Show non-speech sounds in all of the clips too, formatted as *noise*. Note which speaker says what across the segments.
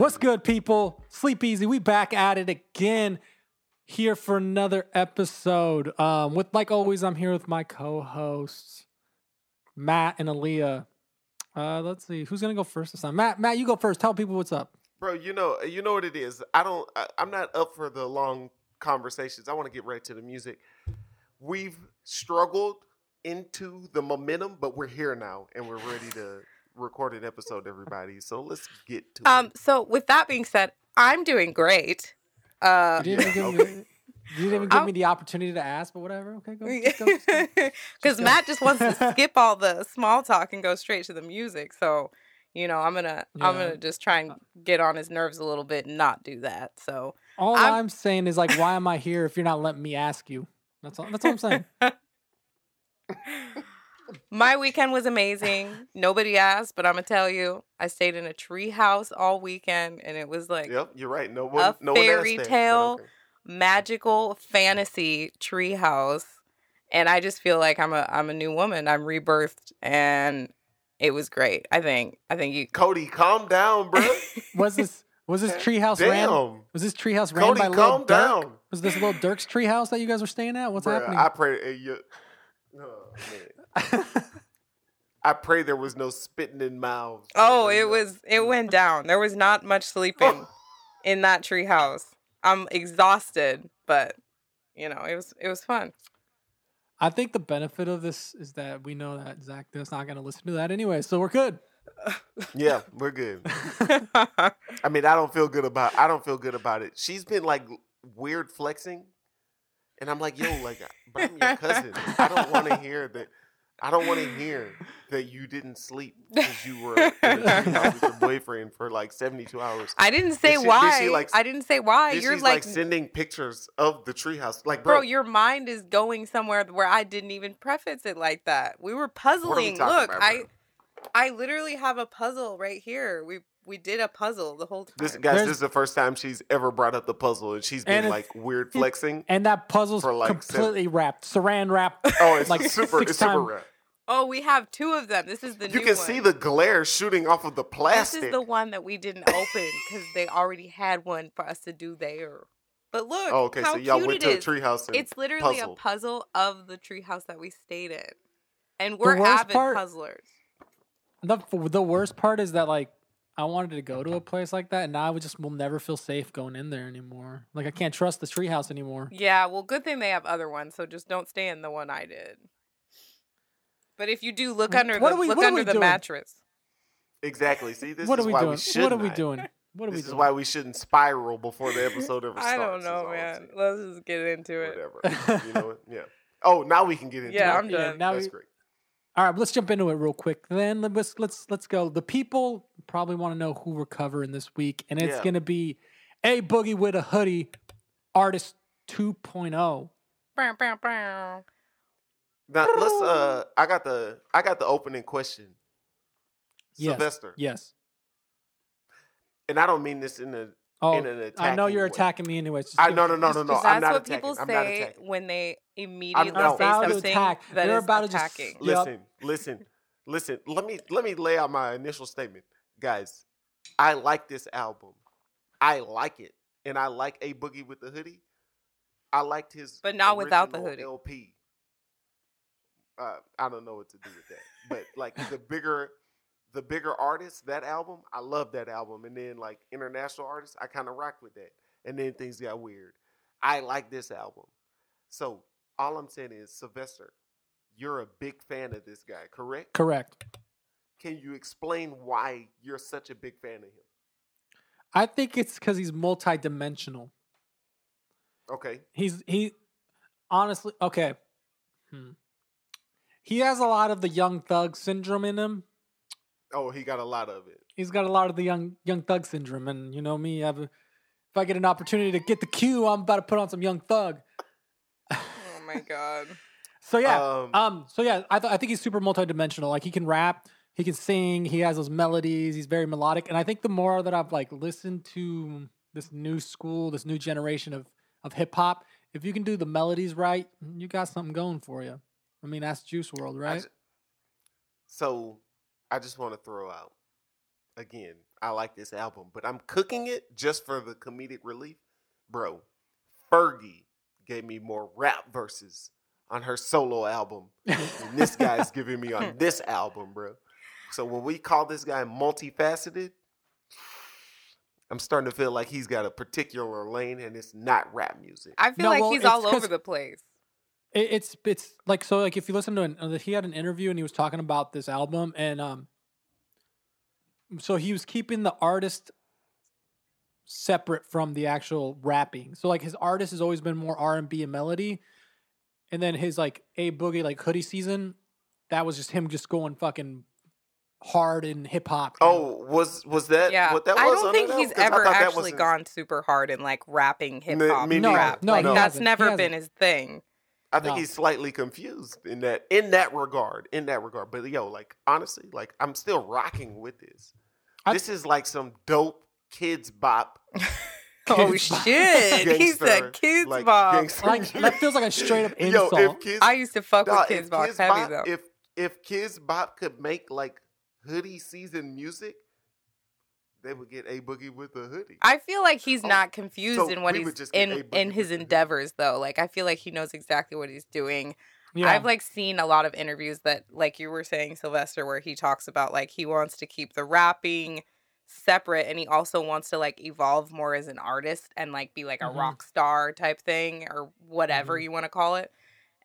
Speaker 1: What's good, people? Sleep easy. We back at it again. Here for another episode. Um, with like always, I'm here with my co-hosts, Matt and Aaliyah. Uh, let's see who's gonna go first this time. Matt, Matt, you go first. Tell people what's up.
Speaker 2: Bro, you know, you know what it is. I don't. I, I'm not up for the long conversations. I want to get right to the music. We've struggled into the momentum, but we're here now, and we're ready to record an episode. Everybody, so let's get to it.
Speaker 3: Um,
Speaker 2: it.
Speaker 3: so with that being said, I'm doing great. Uh,
Speaker 1: You didn't even give, me, you didn't even give me the opportunity to ask, but whatever. Okay, go. just go, go. *laughs*
Speaker 3: because. Matt just wants to *laughs* skip all the small talk and go straight to the music. So, you know, I'm gonna I'm gonna just try and uh get on his nerves a little bit and not do that. So,
Speaker 1: All
Speaker 3: I'm-
Speaker 1: I'm, saying is like, why am I here if you're not letting me ask you? That's all. That's all I'm saying. *laughs*
Speaker 3: my weekend was amazing. Nobody asked, but I'm gonna tell you, I stayed in a tree house all weekend, and it was like
Speaker 2: Yep, you're right. No one, no
Speaker 3: fairy
Speaker 2: one asked that,
Speaker 3: tale.
Speaker 2: okay.
Speaker 3: Magical fantasy tree house and I just feel like I'm a I'm a new woman. I'm rebirthed and it was great. I think I think you
Speaker 2: Cody, calm down, bro. *laughs*
Speaker 1: Was this was this *laughs* treehouse ran? Was this treehouse ran
Speaker 2: Cody,
Speaker 1: by Lil
Speaker 2: calm
Speaker 1: Durk?
Speaker 2: down.
Speaker 1: Was this Lil Durk's treehouse that you guys were staying at? What's
Speaker 2: Bruh,
Speaker 1: happening?
Speaker 2: I pray. you, oh. I pray there was no spitting in mouths.
Speaker 3: Oh, it was it went down. There was not much *laughs* sleeping in that tree house. I'm exhausted, but you know, it was it was fun.
Speaker 1: I think the benefit of this is that we know that Zach is not going to listen to that anyway, so we're good. *laughs*
Speaker 2: Yeah, we're good. *laughs* I mean, I don't feel good about. I don't feel good about it. She's been like weird flexing, and I'm like, yo, like, but I'm your cousin. I don't want to *laughs* hear that. I don't want to hear that you didn't sleep *laughs* because you were in a with your *laughs* boyfriend for like 72 hours.
Speaker 3: I didn't say
Speaker 2: she-
Speaker 3: why.
Speaker 2: she, like,
Speaker 3: I didn't say why. You're
Speaker 2: she's
Speaker 3: like,
Speaker 2: like, sending pictures of the treehouse. Like,
Speaker 3: bro,
Speaker 2: bro,
Speaker 3: your mind is going somewhere where I didn't even preface it like that. We were puzzling.
Speaker 2: talking
Speaker 3: Look,
Speaker 2: about,
Speaker 3: I
Speaker 2: bro?
Speaker 3: I literally have a puzzle right here. We we did a puzzle the whole time.
Speaker 2: this guys,
Speaker 1: There's-
Speaker 2: this is the first time she's ever brought up the puzzle, and she's been
Speaker 1: it's-
Speaker 2: like weird flexing.
Speaker 1: And that puzzle's
Speaker 2: For, like, seven-
Speaker 1: completely wrapped, saran wrapped.
Speaker 2: Oh, it's
Speaker 1: like
Speaker 2: super,
Speaker 1: six
Speaker 2: it's super
Speaker 1: time-
Speaker 2: rare.
Speaker 3: Oh, we have two of them. This is the new You
Speaker 2: can
Speaker 3: one.
Speaker 2: see the glare shooting off of the plastic.
Speaker 3: This is the one that we didn't open because they already had one for us to do there. But look,
Speaker 2: oh, okay.
Speaker 3: how
Speaker 2: So y'all
Speaker 3: cute
Speaker 2: went
Speaker 3: it
Speaker 2: to a
Speaker 3: is.
Speaker 2: treehouse
Speaker 3: It's literally
Speaker 2: puzzled.
Speaker 3: a puzzle of the treehouse that we stayed in, and we're
Speaker 1: worst
Speaker 3: avid
Speaker 1: part-
Speaker 3: puzzlers.
Speaker 1: The the worst part is that like I wanted to go to a place like that, and now I would just will never feel safe going in there anymore. Like I can't trust the treehouse anymore.
Speaker 3: Yeah, well, good thing they have other ones, so just don't stay in the one I did. But if you do, look under
Speaker 1: are
Speaker 3: the
Speaker 1: we-
Speaker 3: look
Speaker 1: what
Speaker 3: under the
Speaker 1: doing?
Speaker 3: mattress.
Speaker 2: exactly. See, this
Speaker 1: what
Speaker 2: is
Speaker 1: are we
Speaker 2: why
Speaker 1: doing?
Speaker 2: we should.
Speaker 1: what are we
Speaker 2: not.
Speaker 1: doing? What are we
Speaker 2: This is
Speaker 1: doing?
Speaker 2: why we shouldn't spiral before the episode ever starts. *laughs*
Speaker 3: I don't know, man. Let's just get into it.
Speaker 2: Whatever. *laughs* you know what? Yeah. Oh, now we can get into
Speaker 3: Yeah,
Speaker 2: it.
Speaker 3: I'm
Speaker 1: Yeah,
Speaker 3: done.
Speaker 1: now
Speaker 2: That's
Speaker 1: we-
Speaker 2: great.
Speaker 1: All right, let's jump into it real quick. Then let's let's let's go. The people probably want to know who we're covering this week, and it's
Speaker 2: Yeah.
Speaker 1: gonna be A Boogie wit da Hoodie, artist oh. 2.0.
Speaker 3: Bow, bow, bow.
Speaker 2: Now let's. Uh, I got the. I got the opening question.
Speaker 1: Yes.
Speaker 2: Silvestre,
Speaker 1: Yes.
Speaker 2: and I don't mean this in a.
Speaker 1: Oh,
Speaker 2: in an.
Speaker 1: I know you're
Speaker 2: way.
Speaker 1: attacking me anyway. Just
Speaker 2: I no no no no no.
Speaker 3: Because
Speaker 2: I'm
Speaker 3: that's
Speaker 2: not
Speaker 3: what
Speaker 2: attacking.
Speaker 3: people
Speaker 2: I'm
Speaker 3: say when they immediately
Speaker 2: no.
Speaker 3: say
Speaker 1: About
Speaker 3: something
Speaker 1: attack.
Speaker 3: that
Speaker 1: They're
Speaker 3: is
Speaker 1: about to just-
Speaker 3: attacking.
Speaker 1: Yep.
Speaker 2: Listen, listen, listen. Let me let me lay out my initial statement, guys. I like this album. I like it, and I like A Boogie wit da Hoodie. I liked his,
Speaker 3: But not without the hoodie.
Speaker 2: LP. Uh, I don't know what to do with that, but like the bigger, the bigger artists, that album, I love that album, and then like international artists, I kind of rock with that, and then things got weird. I like this album, so all I'm saying is Silvestre, you're a big fan of this guy, correct?
Speaker 1: Correct.
Speaker 2: Can you explain why you're such a big fan of him?
Speaker 1: I think it's because he's multi-dimensional.
Speaker 2: Okay.
Speaker 1: He's he honestly okay. Hmm. He has a lot of the young thug syndrome in him.
Speaker 2: Oh, he got a lot of it.
Speaker 1: He's got a lot of the young young thug syndrome, and you know me. I've, if I get an opportunity to get the cue, I'm about to put on some young thug.
Speaker 3: Oh my god. *laughs*
Speaker 1: So yeah,
Speaker 2: Um,
Speaker 1: um, so yeah, I, th- I think he's super multidimensional. Like he can rap, he can sing, he has those melodies. He's very melodic, and I think the more that I've like listened to this new school, this new generation of of hip hop, if you can do the melodies right, you got something going for you. I mean, that's Juice
Speaker 2: WRLD,
Speaker 1: right?
Speaker 2: ju- so I just want to throw out again. I like this album, but I'm cooking it just for the comedic relief, bro. Fergie gave me more rap verses on her solo album than this guy's giving me on *laughs* this album, bro. So when we call this guy multifaceted, I'm starting to feel like he's got a particular lane, and it's not rap music.
Speaker 3: I feel
Speaker 1: No,
Speaker 3: like
Speaker 1: well,
Speaker 3: he's all over the place.
Speaker 1: It, it's it's like so like if you listen to an uh, he had an interview and he was talking about this album and um so he was keeping the artist separate from the actual rapping. So like his artist has always been more R and B and melody, and then his like a boogie like hoodie season that was just him just going fucking hard in hip hop. you know?
Speaker 2: Oh, was was that
Speaker 3: Yeah,
Speaker 2: what that was?
Speaker 3: I
Speaker 2: don't
Speaker 3: think
Speaker 2: that
Speaker 3: he's
Speaker 2: album? 'Cause I
Speaker 3: ever actually gone super hard in like rapping hip hop.
Speaker 2: me
Speaker 1: No,
Speaker 2: neither.
Speaker 1: no,
Speaker 3: like
Speaker 1: he
Speaker 3: that's never been his thing.
Speaker 2: I think
Speaker 1: No.
Speaker 2: he's slightly confused in that in that regard. In that regard, but yo, like honestly, like I'm still rocking with this.
Speaker 1: I-
Speaker 2: this is like some dope Kidz Bop. *laughs*
Speaker 3: Oh
Speaker 1: Kids *laughs* Bop.
Speaker 3: shit! He
Speaker 2: gangster,
Speaker 3: said kids
Speaker 2: like, gangster
Speaker 1: like that feels like a straight up *laughs*
Speaker 2: Yo,
Speaker 1: insult.
Speaker 2: if kids,
Speaker 3: I used to fuck
Speaker 2: dog,
Speaker 3: with kids
Speaker 2: Kids
Speaker 3: heavy
Speaker 2: Bop,
Speaker 3: though.
Speaker 2: if if Kidz Bop could make like hoodie season music, they would get A Boogie wit da Hoodie.
Speaker 3: I feel like he's
Speaker 2: Oh,
Speaker 3: not confused
Speaker 2: so
Speaker 3: in what he's
Speaker 2: just
Speaker 3: in in his endeavors though. Like I feel like he knows exactly what he's doing.
Speaker 1: yeah.
Speaker 3: I've like seen a lot of interviews that like you were saying Silvestre where he talks about like he wants to keep the rapping separate and he also wants to like evolve more as an artist and like be like a
Speaker 1: Mhm.
Speaker 3: rock star type thing or whatever
Speaker 1: Mhm.
Speaker 3: you want to call it.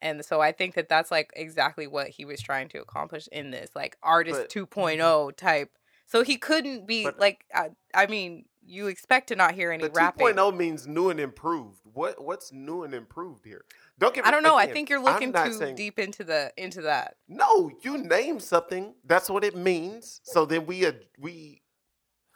Speaker 3: And so I think that that's like exactly what he was trying to accomplish in this like artist
Speaker 2: But-
Speaker 3: 2.0 type. So he couldn't be
Speaker 2: But-
Speaker 3: like I, I mean, you expect to not hear any
Speaker 2: The
Speaker 3: rapping.
Speaker 2: 2.0 means new and improved. What what's new and improved here? Don't get.
Speaker 3: I don't know. I think you're looking too
Speaker 2: saying-
Speaker 3: deep into the into that.
Speaker 2: No, you name something. That's what it means. So then we ad- we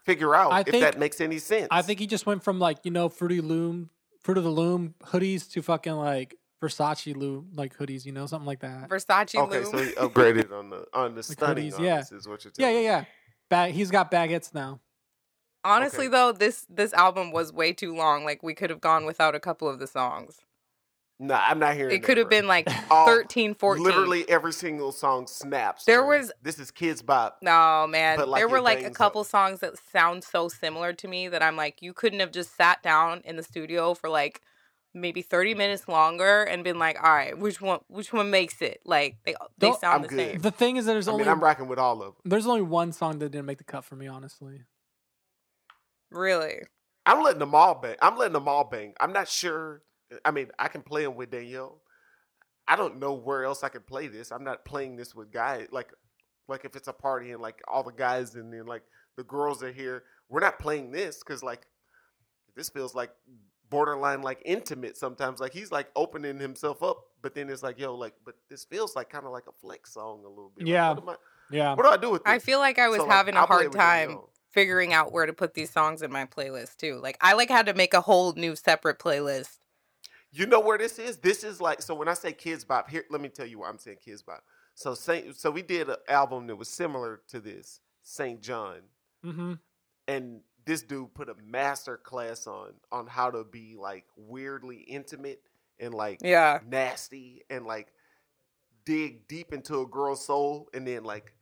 Speaker 2: figure out
Speaker 1: I
Speaker 2: if
Speaker 1: think-
Speaker 2: that makes any sense.
Speaker 1: I think he just went from like you know Fruity Loom, Fruit of the Loom hoodies to fucking like Versace Loom like hoodies, you know, something like that.
Speaker 3: Versace
Speaker 2: Okay,
Speaker 3: loom.
Speaker 2: so he *laughs* upgraded on the on the stunning.
Speaker 1: hoodies, yeah.
Speaker 2: yeah, is what you're telling
Speaker 1: yeah,
Speaker 2: me.
Speaker 1: yeah. Bag, he's got baguettes now.
Speaker 3: Honestly
Speaker 2: Okay.
Speaker 3: though, this this album was way too long. Like we could have gone without a couple of the songs.
Speaker 2: Nah, I'm not hearing.
Speaker 3: It could have been like *laughs*
Speaker 2: All-
Speaker 3: 13, 14.
Speaker 2: Literally every single song snaps.
Speaker 3: There
Speaker 2: bro.
Speaker 3: was-
Speaker 2: this is Kidz Bop.
Speaker 3: No, man.
Speaker 2: Like,
Speaker 3: there were like a couple
Speaker 2: up.
Speaker 3: songs that sound so similar to me that I'm like, you couldn't have just sat down in the studio for like maybe 30 minutes longer and been like, all right, which one which one makes it? Like they they
Speaker 1: Don't-
Speaker 3: sound
Speaker 2: I'm
Speaker 3: the
Speaker 2: good.
Speaker 3: same.
Speaker 1: The thing is that there's
Speaker 2: I
Speaker 1: only
Speaker 2: mean, I'm rocking with all of them.
Speaker 1: there's only one song that didn't make the cut for me, honestly.
Speaker 3: Really.
Speaker 2: I'm letting them all bang. I'm letting them all bang. I'm not sure. I mean, I can play them with Danielle. I don't know where else I can play this. I'm not playing this with guys. Like, like if it's a party and like all the guys and then like the girls are here, we're not playing this because like this feels like borderline like intimate sometimes. Like he's like opening himself up, but then it's like yo, like, but this feels like kind of like a flex song a little bit. Like,
Speaker 1: Yeah.
Speaker 2: what, am I,
Speaker 1: Yeah.
Speaker 2: what do I do with this?
Speaker 3: I feel like I was
Speaker 2: So,
Speaker 3: having a
Speaker 2: I'll play
Speaker 3: hard time
Speaker 2: Danielle.
Speaker 3: figuring out where to put these songs in my playlist too. Like I like had to make a whole new separate playlist.
Speaker 2: You know where this is? This is like so when I say Kidz Bop, here let me tell you why I'm saying Kidz Bop. So Saint so we did an album that was similar to this, St. John.
Speaker 1: Mm-hmm.
Speaker 2: And this dude put a master class on on how to be like weirdly intimate and like
Speaker 3: Yeah.
Speaker 2: nasty and like dig deep into a girl's soul and then like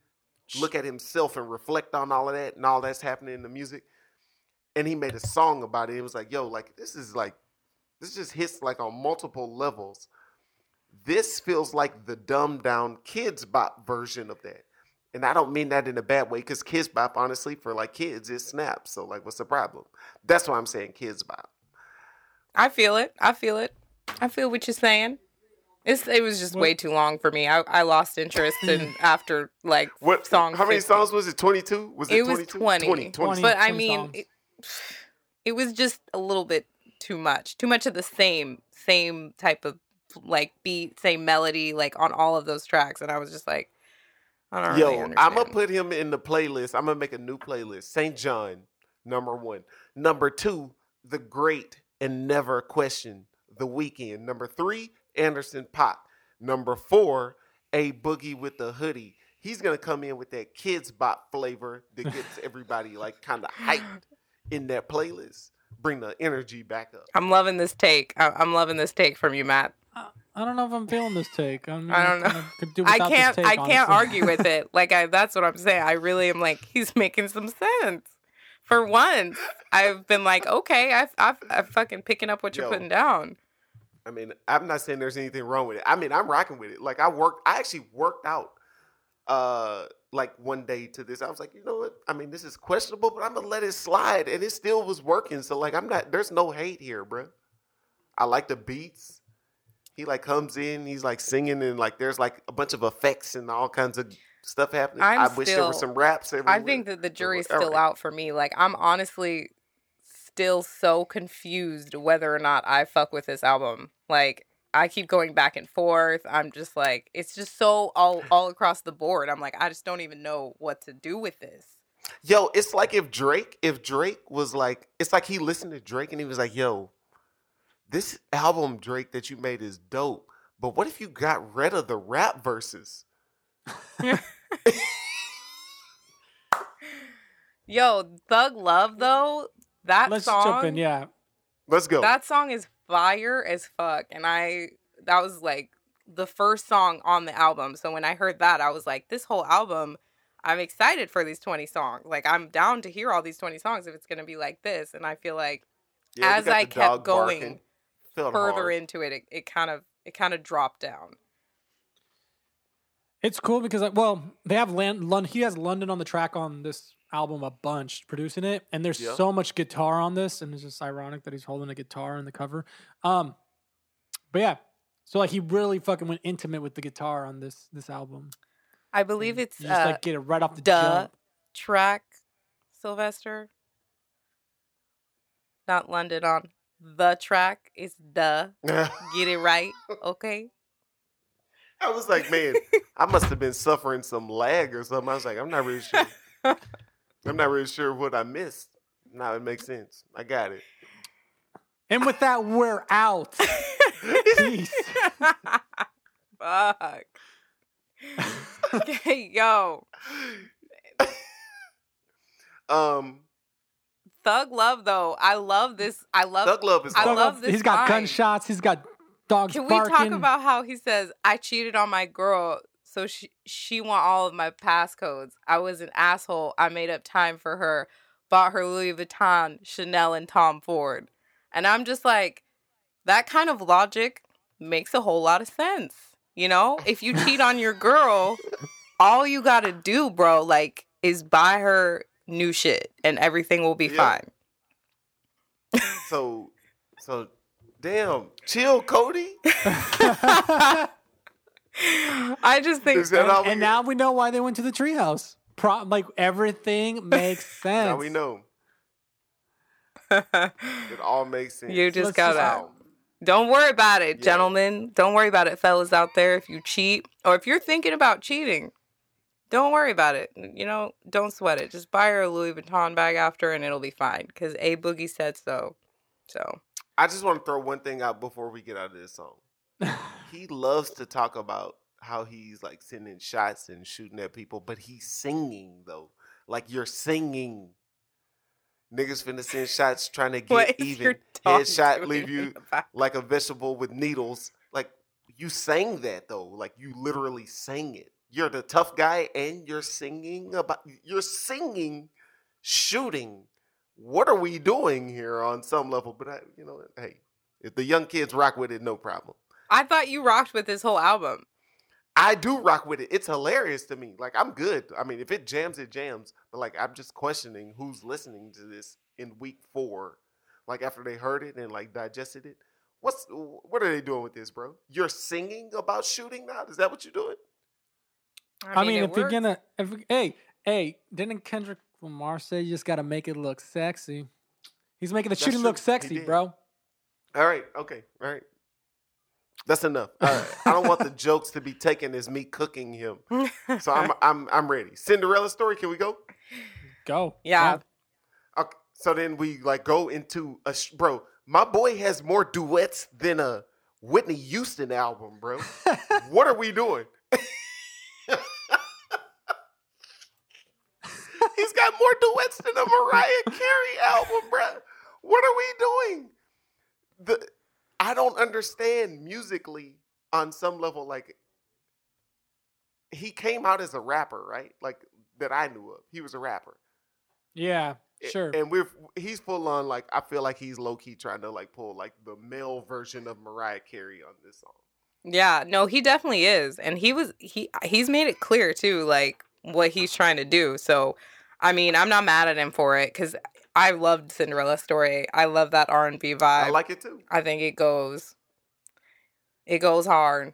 Speaker 2: look at himself and reflect on all of that and all that's happening in the music. And he made a song about it. It was like, yo, like this is like this just hits like on multiple levels. This feels like the dumbed down Kidz Bop version of that. And I don't mean that in a bad way, because Kidz Bop, honestly, for like kids, it snaps. So like what's the problem? That's why I'm saying Kidz Bop.
Speaker 3: I feel it. I feel it. I feel what you're saying. It's it was just way too long for me. I, I lost interest in *laughs* after like
Speaker 2: What
Speaker 3: song.
Speaker 2: How many songs was it? 22? Was it,
Speaker 3: It was
Speaker 2: 22?
Speaker 3: 20.
Speaker 2: 20,
Speaker 1: 20.
Speaker 3: But I mean, it, it was just a little bit too much. Too much of the same same type of like beat, same melody, like on all of those tracks, and I was just like, I don't
Speaker 2: Yo,
Speaker 3: really
Speaker 2: I'm gonna put him in the playlist. I'm gonna make a new playlist. St. John, number one. Number two, The Great and Never Question, The Weeknd. Number three, Anderson Paak. Number four, A Boogie wit da Hoodie. He's gonna come in with that Kidz Bop flavor that *laughs* gets everybody like kind of hyped in that playlist. Bring the energy back up.
Speaker 3: I'm loving this take. I- I'm loving this take from you, Matt.
Speaker 1: I, I don't know if I'm feeling this take. I'm,
Speaker 3: I don't know.
Speaker 1: kinda could do
Speaker 3: I can't.
Speaker 1: take,
Speaker 3: I can't
Speaker 1: honestly.
Speaker 3: argue with it. *laughs* Like I, that's what I'm saying. I really am like he's making some sense. For once, I've been like, okay, I've, I've, I'm fucking picking up what you're
Speaker 2: Yo.
Speaker 3: putting down.
Speaker 2: I mean, I'm not saying there's anything wrong with it. I mean, I'm rocking with it. Like I worked, I actually worked out uh like one day to this. I was like, you know what? I mean, this is questionable, but I'm gonna let it slide. And it still was working. So like I'm not there's no hate here, bro. I like the beats. He like comes in, he's like singing and like there's like a bunch of effects and all kinds of stuff happening.
Speaker 3: I'm
Speaker 2: I wish there were some raps everywhere.
Speaker 3: I think that the jury's still out for me. Like I'm honestly still so confused whether or not I fuck with this album. Like I keep going back and forth. I'm just like it's just so all *sighs* all across the board. I'm like I just don't even know what to do with this.
Speaker 2: Yo, it's like if Drake, if Drake was like, it's like he listened to Drake and he was like, yo, this album, Drake, that you made is dope. But what if you got rid of the rap verses?
Speaker 3: Yo, Thug Love though, that
Speaker 1: Let's
Speaker 3: song
Speaker 1: jump in. Yeah.
Speaker 2: Let's go.
Speaker 3: That song is fire as fuck. And I that was like the first song on the album. So when I heard that, I was like, this whole album, I'm excited for these 20 songs. Like I'm down to hear all these 20 songs if it's gonna be like this. And I feel like
Speaker 2: Yeah,
Speaker 3: as I kept going
Speaker 2: barking. Felt
Speaker 3: further
Speaker 2: hard.
Speaker 3: into it, it, it kind of it kind of dropped down.
Speaker 1: It's cool because like, well, they have Land, London. He has London on the track on this album a bunch, producing it, and there's
Speaker 2: Yeah.
Speaker 1: so much guitar on this, and it's just ironic that he's holding a guitar in the cover. Um, but yeah, so like he really fucking went intimate with the guitar on this this album.
Speaker 3: I believe
Speaker 1: And
Speaker 3: it's
Speaker 1: just
Speaker 3: uh,
Speaker 1: like get it right off the
Speaker 3: duh
Speaker 1: jump.
Speaker 3: track Silvestre. Not London on the track. It's duh. Get it right. *laughs* Okay.
Speaker 2: I was like, man, *laughs* I must have been suffering some lag or something. I was like, I'm not really sure. I'm not really sure what I missed. Now it makes sense. I got it.
Speaker 1: And with that, we're out. Peace.
Speaker 3: Fuck. okay, yo. *laughs*
Speaker 2: um,
Speaker 3: Thug Love though. I love this. I love
Speaker 2: Thug Love is
Speaker 3: I
Speaker 2: hard.
Speaker 3: love this
Speaker 1: He's got
Speaker 3: line.
Speaker 1: gunshots. He's got dogs
Speaker 3: Can we
Speaker 1: barking.
Speaker 3: talk about how he says, I cheated on my girl, so she she want all of my passcodes. I was an asshole. I made up time for her. Bought her Louis Vuitton, Chanel, and Tom Ford. And I'm just like, that kind of logic makes a whole lot of sense. You know? If you cheat on your girl, *laughs* all you gotta do, bro, like, is buy her new shit and everything will be
Speaker 2: Yeah.
Speaker 3: fine. *laughs*
Speaker 2: So, so, damn, chill, Cody. *laughs*
Speaker 3: I just think
Speaker 2: Is that we
Speaker 1: and now we know why they went to the treehouse. Pro- like everything *laughs* makes sense.
Speaker 2: now we know it all makes sense.
Speaker 3: You just
Speaker 1: Let's
Speaker 3: gotta
Speaker 1: just-
Speaker 3: don't worry about it,
Speaker 2: Yeah.
Speaker 3: gentlemen. Don't worry about it, fellas out there. If you cheat or if you're thinking about cheating, don't worry about it. You know, don't sweat it. Just buy her a Louis Vuitton bag after, and it'll be fine. Because A Boogie said so. So
Speaker 2: I just want to throw one thing out before we get out of this song. *laughs* He loves to talk about how he's like sending shots and shooting at people, but he's singing though. Like you're singing. Niggas finna send shots trying to *laughs* get even.
Speaker 3: your dog
Speaker 2: Headshot leave you
Speaker 3: about-
Speaker 2: like a vegetable with needles. Like you sang that though. Like you literally sang it. You're the tough guy and you're singing about you're singing shooting. What are we doing here on some level? But I, you know, hey, if the young kids rock with it, no problem.
Speaker 3: I thought you rocked with this whole album.
Speaker 2: I do rock with it. It's hilarious to me. Like I'm good. I mean, if it jams, it jams. But like I'm just questioning who's listening to this in week four. Like after they heard it and like digested it. What's what are they doing with this, bro? You're singing about shooting now? Is that what you're doing?
Speaker 1: I mean,
Speaker 3: it
Speaker 1: if you're gonna, if, hey, hey, didn't Kendrick Lamar say you just gotta make it look sexy? He's making the
Speaker 2: That's
Speaker 1: shooting
Speaker 2: true.
Speaker 1: look sexy, bro.
Speaker 2: All right, okay, all right. That's enough. All right. I don't want the *laughs* jokes to be taken as me cooking him. So I'm *laughs* I'm I'm ready. Cinderella story, can we go?
Speaker 1: Go.
Speaker 3: Yeah.
Speaker 2: Okay, so then we like go into a sh- bro. My boy has more duets than a Whitney Houston album, bro. *laughs* what are we doing? Got more duets than a Mariah Carey album, bro. What are we doing? The I don't understand musically on some level. Like he came out as a rapper, right? Like that I knew of. He was a rapper.
Speaker 1: Yeah, sure.
Speaker 2: And we're he's full on like I feel like he's low key trying to like pull like the male version of Mariah Carey on this song.
Speaker 3: Yeah, no, he definitely is. And he was he he's made it clear too like what he's trying to do. So, I mean, I'm not mad at him for it cuz I loved Cinderella story. I love that R&B vibe.
Speaker 2: I like it too.
Speaker 3: I think it goes it goes hard.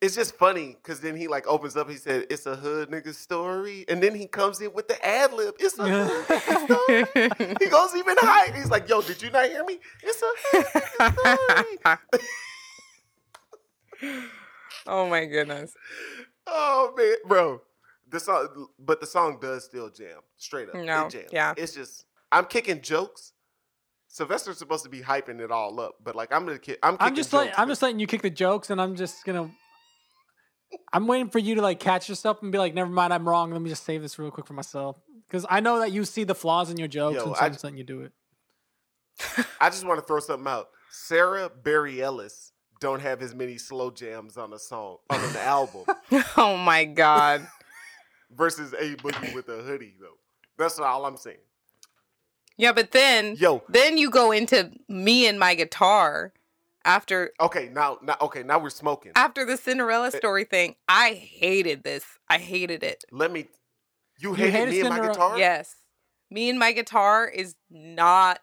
Speaker 2: It's just funny because then he like opens up. He said, "It's a hood nigga story," and then he comes in with the ad lib. It's a hood *laughs* nigga story. He goes even higher. He's like, "Yo, did you not hear me? It's a hood nigga story." *laughs*
Speaker 3: oh my goodness. *laughs*
Speaker 2: oh man, bro. The song, but the song does still jam straight up.
Speaker 3: No,
Speaker 2: it jams.
Speaker 3: yeah.
Speaker 2: It's just I'm kicking jokes. Silvestre's supposed to be hyping it all up, but like I'm gonna kick. I'm.
Speaker 1: I'm just like I'm just letting you kick the jokes, and I'm just gonna. *laughs* I'm waiting for you to like catch yourself and be like, "Never mind, I'm wrong. Let me just save this real quick for myself," because I know that you see the flaws in your jokes,
Speaker 2: Yo,
Speaker 1: and so
Speaker 2: I-
Speaker 1: I'm just letting you do it.
Speaker 2: I just want to throw something out. Sara Bareilles don't have as many slow jams on a song on an album *laughs*
Speaker 3: oh my god.
Speaker 2: Versus A Boogie wit da Hoodie though. That's all I'm saying.
Speaker 3: Yeah, but then
Speaker 2: Yo,
Speaker 3: then you go into me and my guitar after
Speaker 2: okay, now, now, okay, now we're smoking.
Speaker 3: after the Cinderella
Speaker 2: Eh.
Speaker 3: story thing. I hated this. I hated it.
Speaker 2: Let me. You
Speaker 1: You
Speaker 2: hated
Speaker 1: hated
Speaker 2: me and my
Speaker 1: Cinderella-
Speaker 2: guitar.
Speaker 3: Yes. Me and my guitar is not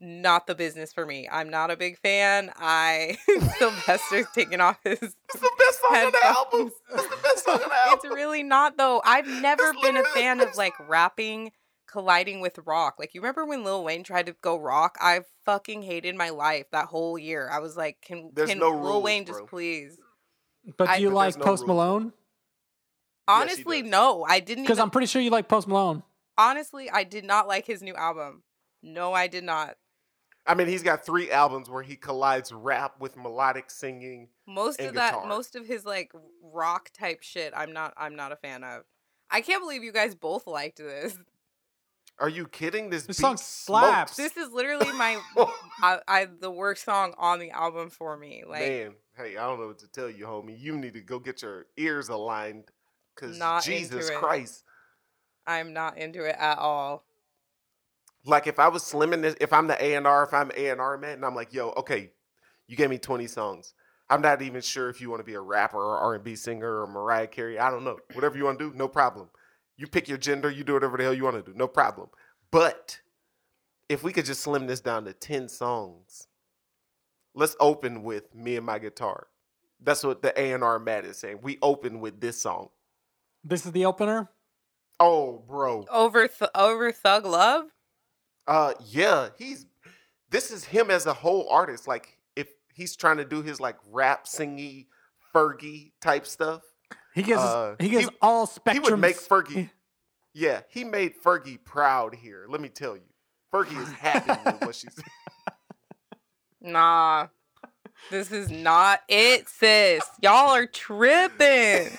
Speaker 3: not the business for me. I'm not a big fan. I *laughs* Silvestre's taking off his *laughs*
Speaker 2: It's the best song on the album. It's the best song on the album.
Speaker 3: It's really not though. I've *laughs* never
Speaker 2: It's
Speaker 3: been a fan of like rapping colliding with rock. Like you remember when Lil Wayne tried to go rock? I fucking hated my life that whole year. I was like, can
Speaker 2: There's
Speaker 3: can
Speaker 2: no
Speaker 3: Lil
Speaker 2: rules,
Speaker 3: Wayne just
Speaker 2: bro.
Speaker 3: please?
Speaker 1: But do you
Speaker 2: But
Speaker 1: like
Speaker 2: no
Speaker 1: Post
Speaker 2: rules.
Speaker 1: Malone?
Speaker 3: Honestly,
Speaker 2: does.
Speaker 3: no. I didn't
Speaker 1: Because
Speaker 3: even
Speaker 1: I'm pretty sure you like Post Malone.
Speaker 3: honestly, I did not like his new album. No, I did not.
Speaker 2: I mean, he's got three albums where he collides rap with melodic singing.
Speaker 3: Most
Speaker 2: And
Speaker 3: of that, most of his like rock type shit, I'm not. I'm not a fan of. I can't believe you guys both liked this.
Speaker 2: Are you kidding? This,
Speaker 1: This
Speaker 2: beat
Speaker 1: song slaps.
Speaker 3: This is literally my, *laughs* I, I the worst song on the album for me. Like
Speaker 2: Man, hey, I don't know what to tell you, homie. You need to go get your ears aligned, cause Jesus. Christ.
Speaker 3: I'm not into it at all.
Speaker 2: Like if I was slimming this, if I'm the A and R, if I'm A and R man, and I'm like, yo, okay, you gave me 20 songs. I'm not even sure if you want to be a rapper or R and B singer or Mariah Carey. I don't know. Whatever you want to do, no problem. You pick your gender, you do whatever the hell you want to do, no problem. But if we could just slim this down to 10 songs, let's open with me and my guitar. That's what the A and R Matt is saying. We open with this song.
Speaker 1: This is the opener.
Speaker 2: Oh, bro.
Speaker 3: Over th- over Thug Love.
Speaker 2: Uh, yeah, he's. This is him as a whole artist. Like, if he's trying to do his like rap, singy, Fergie type stuff,
Speaker 1: He gets
Speaker 2: Uh,
Speaker 1: he gets
Speaker 2: he-
Speaker 1: all
Speaker 2: he would make Fergie. Yeah, he made Fergie proud here. Let me tell you, Fergie is happy with what she's. *laughs*
Speaker 3: Nah, this is not it, sis. Y'all are tripping.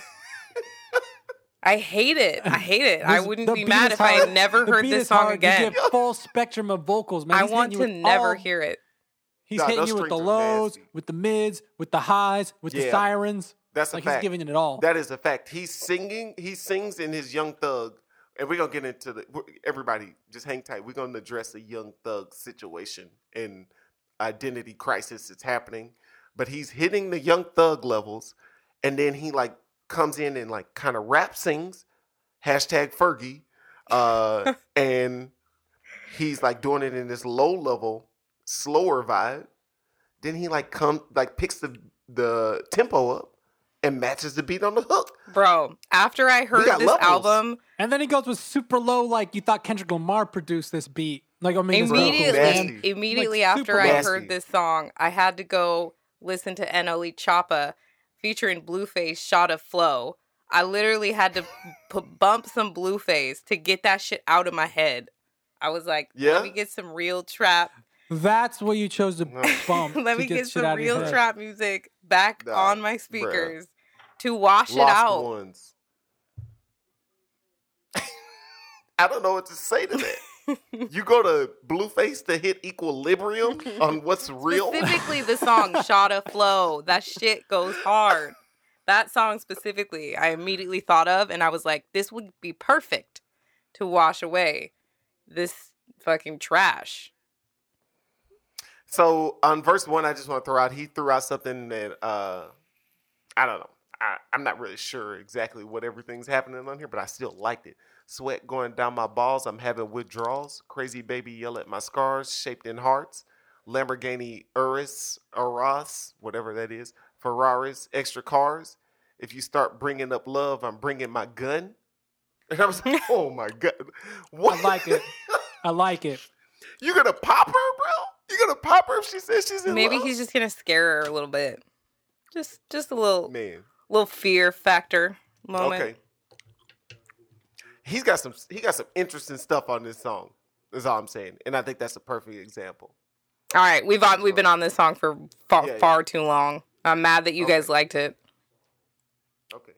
Speaker 3: I hate it. I hate it. I wouldn't be mad
Speaker 1: is
Speaker 3: if I
Speaker 1: hard.
Speaker 3: never heard this song
Speaker 1: hard.
Speaker 3: again.
Speaker 1: You get full spectrum of vocals, man.
Speaker 3: I
Speaker 1: He's
Speaker 3: want
Speaker 1: hitting
Speaker 3: to never
Speaker 1: all-
Speaker 3: hear it.
Speaker 1: He's
Speaker 2: Nah,
Speaker 1: hitting you with the lows, with the mids, with the highs, with the sirens.
Speaker 2: That's
Speaker 1: Like
Speaker 2: a fact.
Speaker 1: he's giving it all.
Speaker 2: That is a fact. He's singing. He sings in his Young Thug, and we're gonna get into the. Everybody, just hang tight. We're gonna address the Young Thug situation and identity crisis that's happening. But he's hitting the Young Thug levels, and then he like comes in and like kind of rap sings, hashtag Fergie, uh, *laughs* and he's like doing it in this low level, slower vibe. Then he like come like picks the the tempo up and matches the beat on the hook.
Speaker 3: Bro, after I heard
Speaker 2: got
Speaker 3: this
Speaker 2: levels.
Speaker 3: album,
Speaker 1: and then he goes with super low, like you thought Kendrick Lamar produced this beat. Like I mean,
Speaker 3: immediately,
Speaker 1: man.
Speaker 3: Immediately
Speaker 1: Like,
Speaker 3: after
Speaker 1: super
Speaker 3: I
Speaker 2: nasty.
Speaker 3: heard this song, I had to go listen to NLE Choppa featuring Blueface Shotta Flow. I literally had to p- bump some Blueface to get that shit out of my head. I was like,
Speaker 2: Yeah?
Speaker 3: let me get some real trap.
Speaker 1: That's what you chose to *laughs* bump.
Speaker 3: Let
Speaker 1: to
Speaker 3: me
Speaker 1: get,
Speaker 3: get some
Speaker 1: out of your
Speaker 3: real trap music back
Speaker 2: Nah,
Speaker 3: on my
Speaker 2: bruh.
Speaker 3: speakers to wash it
Speaker 2: Lost
Speaker 3: out.
Speaker 2: ones. *laughs* I don't know what to say to that. You go to Blueface to hit equilibrium on what's *laughs* real.
Speaker 3: Specifically, the song "Shotta Flow." That shit goes hard. That song specifically, I immediately thought of, and I was like, "This would be perfect to wash away this fucking trash."
Speaker 2: So on verse one, I just want to throw out. He threw out something that uh, I don't know. I, I'm not really sure exactly what everything's happening on here, but I still liked it. Sweat going down my balls. I'm having withdrawals. Crazy baby yell at my scars, shaped in hearts. Lamborghini Urus, Urus, whatever that is. Ferraris, extra cars. If you start bringing up love, I'm bringing my gun. *laughs* And I was like, oh my god, *laughs* what?
Speaker 1: I like it. I like it. *laughs*
Speaker 2: You gonna pop her, bro? You gonna pop her if she says she's in
Speaker 3: Maybe
Speaker 2: love?
Speaker 3: he's just gonna scare her a little bit, just just a little
Speaker 2: man.
Speaker 3: little fear factor moment.
Speaker 2: Okay. He's got some. He got some interesting stuff on this song. Is all I'm saying, and I think that's a perfect example.
Speaker 3: All right, we've on we've been on this song for far
Speaker 2: Yeah, yeah.
Speaker 3: far too long. I'm mad that you guys liked it.
Speaker 2: Okay.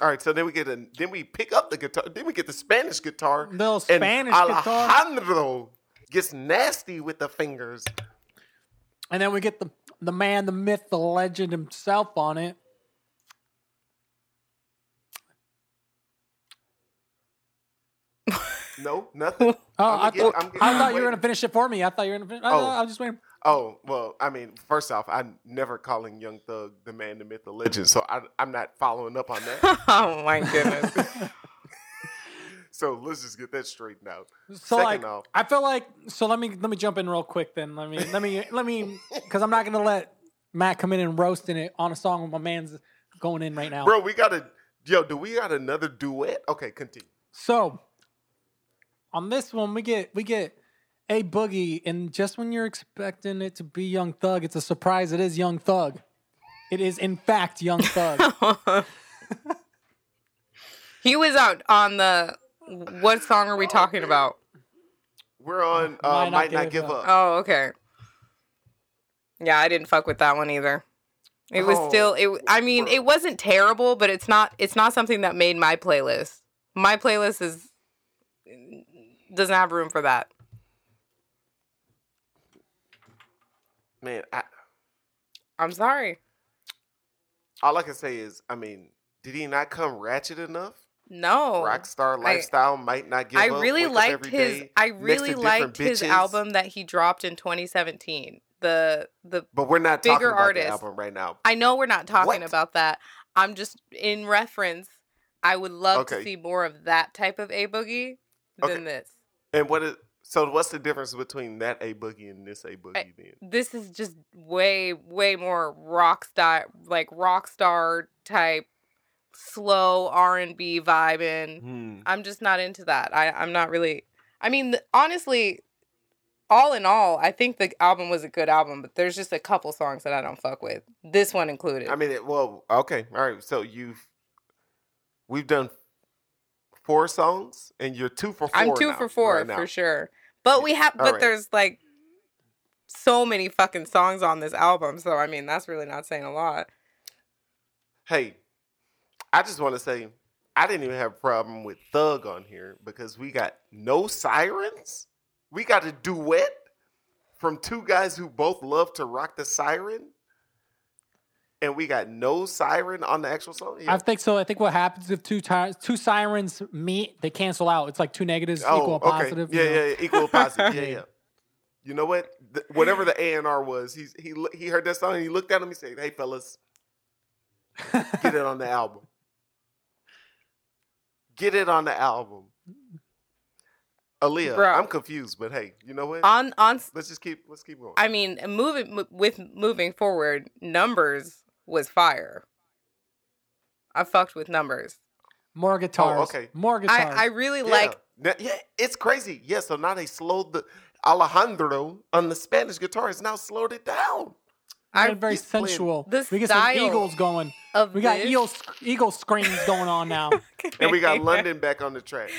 Speaker 2: All right. So then we get a. Then we pick up the guitar. Then we get the Spanish guitar.
Speaker 1: Little
Speaker 2: and
Speaker 1: Spanish guitar.
Speaker 2: Alejandro gets nasty with the fingers.
Speaker 1: And then we get the the man, the myth, the legend himself on it.
Speaker 2: No, *laughs* nothing.
Speaker 1: Oh, I,
Speaker 2: getting-
Speaker 1: thought, I thought you were gonna finish it for me. I thought you were gonna finish. I,
Speaker 2: Oh.
Speaker 1: I was just waiting.
Speaker 2: Oh well, I mean, first off, I'm never calling Young Thug the man, the myth, the legend. So I, I'm not following up on that. *laughs*
Speaker 3: oh my goodness. *laughs*
Speaker 2: so let's just get that straightened out.
Speaker 1: So
Speaker 2: Second
Speaker 1: like,
Speaker 2: off-
Speaker 1: I feel like so. Let me let me jump in real quick. Then let me let me let me because I'm not gonna let Matt come in and roasting it on a song when my man's going in right now.
Speaker 2: Bro, we got a yo. Do we got another duet? Okay, continue.
Speaker 1: So on this one, we get we get a boogie, and just when you're expecting it to be Young Thug, it's a surprise. It is Young Thug. It is in fact Young Thug. *laughs*
Speaker 3: he was out on the. What song are we talking about?
Speaker 2: We're on uh,
Speaker 1: Might Not Give
Speaker 2: give
Speaker 1: Up.
Speaker 2: up.
Speaker 3: Oh, okay. Yeah, I didn't fuck with that one either. It was
Speaker 2: Oh,
Speaker 3: still it. I mean,
Speaker 2: bro.
Speaker 3: it wasn't terrible, but it's not. It's not something that made my playlist. My playlist is doesn't have room for that.
Speaker 2: Man, I,
Speaker 3: I'm sorry.
Speaker 2: all I can say is, I mean, did he not come ratchet enough?
Speaker 3: No.
Speaker 2: Rockstar lifestyle might not give
Speaker 3: I really
Speaker 2: up
Speaker 3: liked his.
Speaker 2: day
Speaker 3: I really liked his
Speaker 2: bitches.
Speaker 3: album that he dropped in 2017. The the
Speaker 2: But we're not talking
Speaker 3: bigger
Speaker 2: about
Speaker 3: artist.
Speaker 2: album right now.
Speaker 3: I know we're not talking
Speaker 2: What?
Speaker 3: about that. I'm just in reference. I would love to see more of that type of a boogie
Speaker 2: Okay.
Speaker 3: than this.
Speaker 2: And what is so? What's the difference between that a boogie and this a boogie? then
Speaker 3: This is just way way more rock star like rock star type slow R&B vibing.
Speaker 2: Hmm.
Speaker 3: I'm just not into that. I I'm not really I mean honestly all in all, I think the album was a good album, but there's just a couple songs that I don't fuck with. This one included.
Speaker 2: I mean, it, well, okay, all right. So you've we've done four songs, and you're two for 4
Speaker 3: I'm two
Speaker 2: now,
Speaker 3: for four
Speaker 2: right
Speaker 3: for sure. But we have, but
Speaker 2: right.
Speaker 3: there's like so many fucking songs on this album. So I mean, that's really not saying a lot.
Speaker 2: Hey, I just want to say I didn't even have a problem with Thug on here because we got no sirens. We got a duet from two guys who both love to rock the siren. And we got no siren on the actual song.
Speaker 1: I think so. I think what happens if two ti- two sirens meet, they cancel out. It's like two negatives oh, equal a positive.
Speaker 2: Oh, Yeah,
Speaker 1: you know?
Speaker 2: yeah, yeah, equal positive. Yeah, yeah. You know what? The, whatever the A and R was, he's he he heard that song and he looked at him. He said, "Hey, fellas, get it on the album. Get it on the album." Aaliyah,
Speaker 3: Bro.
Speaker 2: I'm confused, but hey, you know what?
Speaker 3: On on,
Speaker 2: let's just keep let's keep going.
Speaker 3: I mean, moving with moving forward, numbers was fire. I fucked with numbers.
Speaker 1: More oh, guitars.
Speaker 2: Oh, okay.
Speaker 1: More
Speaker 3: I
Speaker 1: guitars.
Speaker 3: I really
Speaker 2: yeah.
Speaker 3: like.
Speaker 2: Now- yeah, it's crazy. Yeah, so now they slowed the Alejandro on the Spanish guitar has now slowed it down.
Speaker 1: I
Speaker 3: I
Speaker 1: very
Speaker 2: he's playing-
Speaker 1: sensual.
Speaker 3: The
Speaker 1: we get some eagles going.
Speaker 3: of
Speaker 1: We got
Speaker 3: this.
Speaker 1: eagle eagle screams going on now. *laughs*
Speaker 2: And we got London back on the track.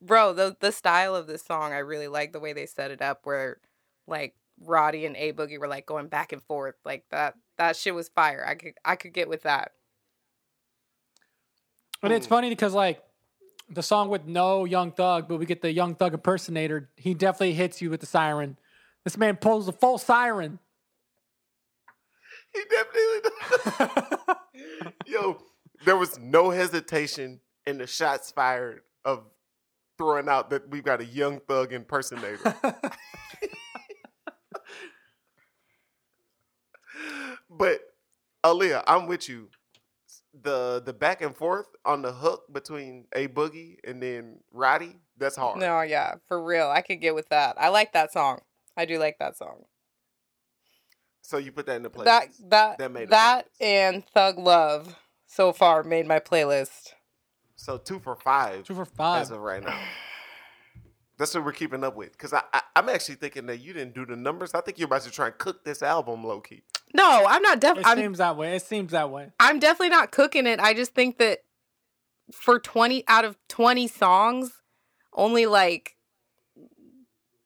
Speaker 3: Bro, the the style of this song, I really like the way they set it up where like Roddy and A Boogie were like going back and forth. Like that that shit was fire. I could I could get with that.
Speaker 1: But it's
Speaker 2: Mm.
Speaker 1: funny because like the song with no Young Thug, but we get the Young Thug impersonator. He definitely hits you with the siren. This man pulls a full siren.
Speaker 2: He definitely. does. *laughs* Yo, there was no hesitation in the shots fired of throwing out that we've got a young thug impersonator. *laughs* but Aaliyah, I'm with you. The the back and forth on the hook between a boogie and then Roddy, that's hard.
Speaker 3: No, yeah, for real. I could get with that. I like that song. I do like that song.
Speaker 2: So you put that in the playlist.
Speaker 3: That that
Speaker 2: That made
Speaker 3: that and Thug Love so far made my playlist.
Speaker 2: so two for five
Speaker 1: Two for five.
Speaker 2: as of right now. That's what we're keeping up with. Because I, I, I'm actually thinking that you didn't do the numbers. I think you're about to try and cook this album low key.
Speaker 3: No, I'm not def-
Speaker 1: It seems that way. It seems that way.
Speaker 3: I'm definitely not cooking it. I just think that for 20 out of 20 songs, only like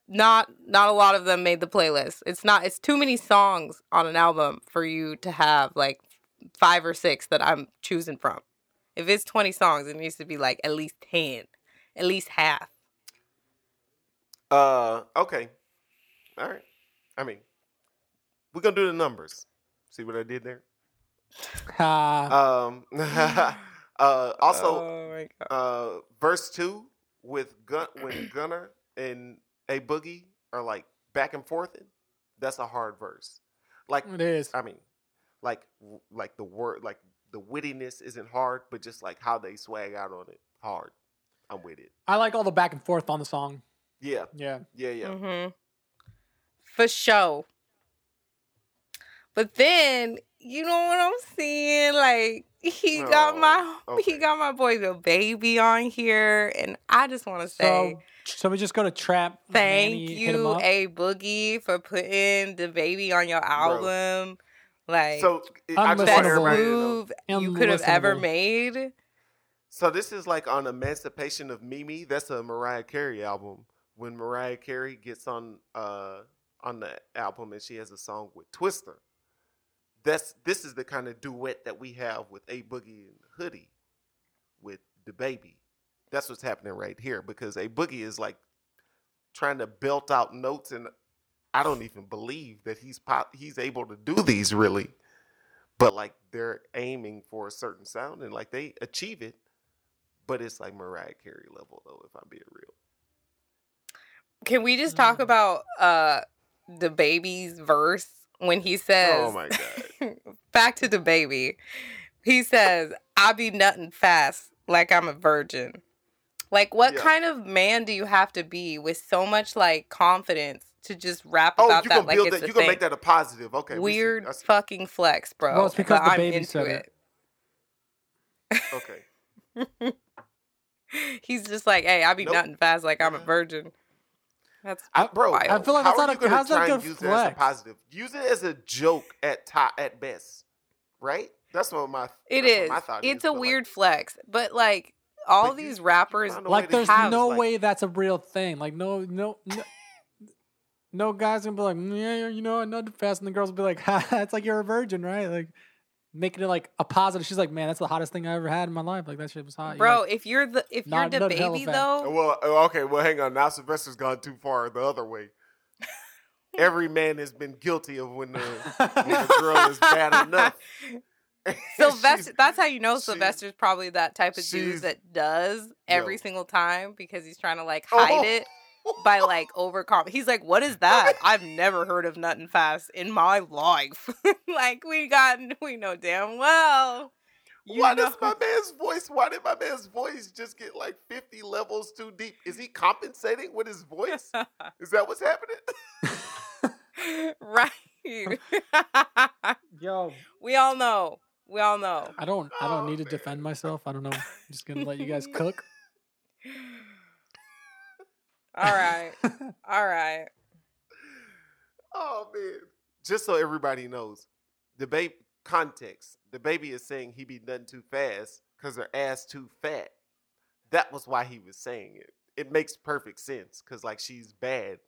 Speaker 3: not not a lot of them made the playlist. It's not it's too many songs on an album for you to have like five or six that I'm choosing from. If it's 20 songs, it needs to be like at least 10, at least half.
Speaker 2: Uh, okay. All right. I mean, we're going to do the numbers. See what I did there? Um, *laughs* uh, also,
Speaker 3: oh
Speaker 2: uh, verse two with Gun when *clears throat* Gunna and A Boogie are like back and forth. That's a hard verse. Like
Speaker 1: it is.
Speaker 2: I mean, like like the word like the wittiness isn't hard, but just like how they swag out on it, hard. I'm with it.
Speaker 1: I like all the back and forth on the song.
Speaker 2: Yeah,
Speaker 1: Yeah.
Speaker 2: yeah, yeah.
Speaker 3: Mm-hmm. For sure. But then, you know what I'm saying? Like he got
Speaker 2: Oh,
Speaker 3: my
Speaker 2: okay.
Speaker 3: he got my boy the baby on here, and I just want to say
Speaker 1: So, so we just go to trap.
Speaker 3: thank
Speaker 1: Manny,
Speaker 3: you, a boogie, for putting the baby on your album. Like
Speaker 2: So I just want
Speaker 3: best
Speaker 1: Unlistenable.
Speaker 2: everybody to
Speaker 3: move you could have ever made.
Speaker 2: So this is like on Emancipation of Mimi. That's a Mariah Carey album. When Mariah Carey gets on uh on the album and she has a song with Twista. That's this is the kind of duet that we have with A Boogie and Hoodie with the baby. That's what's happening right here because A Boogie is like trying to belt out notes and I don't even believe that he's pop, he's able to do these really. But like they're aiming for a certain sound and like they achieve it but it's like Mariah Carey level though, if I'm being real.
Speaker 3: Can we just talk
Speaker 1: Mm.
Speaker 3: about uh the baby's verse when he says
Speaker 2: Oh my god. *laughs*
Speaker 3: back to the baby. He says, I be nutting fast like I'm a virgin. Like, what
Speaker 2: Yeah.
Speaker 3: kind of man do you have to be with so much like confidence to just rap
Speaker 2: Oh,
Speaker 3: about
Speaker 2: you
Speaker 3: that
Speaker 2: gonna
Speaker 3: like
Speaker 2: build
Speaker 3: it's
Speaker 2: that? You gonna make that a positive? Okay.
Speaker 3: Weird
Speaker 2: I see.
Speaker 3: fucking flex, bro.
Speaker 1: Well, it's because
Speaker 3: but
Speaker 1: the
Speaker 3: I'm
Speaker 1: baby
Speaker 3: into
Speaker 1: said
Speaker 3: it.
Speaker 1: it.
Speaker 2: Okay. *laughs*
Speaker 3: He's just like, hey, I be
Speaker 2: Nope.
Speaker 3: nutting fast like I'm a virgin. That's
Speaker 2: I, bro,
Speaker 3: wild.
Speaker 1: I feel like
Speaker 2: how
Speaker 1: that's
Speaker 2: are
Speaker 1: not
Speaker 2: you
Speaker 1: a-
Speaker 2: gonna
Speaker 1: how's that
Speaker 2: try and
Speaker 1: good
Speaker 2: use it as a positive? Use it as a joke at top at best, right? That's what my
Speaker 3: It
Speaker 2: that's what
Speaker 3: is.
Speaker 2: my thought
Speaker 3: It's
Speaker 2: is,
Speaker 3: a
Speaker 2: but, like,
Speaker 3: weird flex, but like all
Speaker 2: But
Speaker 3: these
Speaker 2: you
Speaker 3: rappers,
Speaker 2: found a way
Speaker 1: Like, there's
Speaker 2: use,
Speaker 1: no
Speaker 2: like-
Speaker 1: way that's a real thing. Like, no, no, no, *laughs* no guy's gonna be like, "Mm, yeah, you know, I nutted fast, and the girls will be like, *laughs* ha, it's like you're a virgin, right? Like, making it like a positive. She's like, man, that's the hottest thing I ever had in my life. Like, that shit was hot. You're
Speaker 3: bro.
Speaker 1: like,
Speaker 3: if you're the if you're
Speaker 1: Not
Speaker 3: the baby though,
Speaker 2: Well, uh, okay. Well, hang on. Now Silvestre's gone too far the other way. *laughs* Every man has been guilty of when the *laughs* when the girl is bad enough. *laughs* Silvestre,
Speaker 3: that's how you know Silvestre's probably that type of dude that does every
Speaker 2: Yo.
Speaker 3: single time because he's trying to like hide
Speaker 2: Oh.
Speaker 3: it by like overcom. He's like, "What is that? I've never heard of nothing fast in my life." *laughs* like we got, we know damn well. You
Speaker 2: Why
Speaker 3: know-
Speaker 2: does my man's voice? Why did my man's voice just get like fifty levels too deep? Is he compensating with his voice? *laughs* Is that what's happening? *laughs*
Speaker 3: right?
Speaker 1: Yo,
Speaker 3: we all know. We all know.
Speaker 1: I don't, I don't
Speaker 2: Oh,
Speaker 1: need to
Speaker 2: oh,
Speaker 1: defend myself. I don't know. I'm just gonna let you guys cook.
Speaker 3: All right. All right. *laughs*
Speaker 2: Oh man! Just so everybody knows, the baby context. The baby is saying he be nothing too fast because her ass too fat. That was why he was saying it. It makes perfect sense because like she's bad.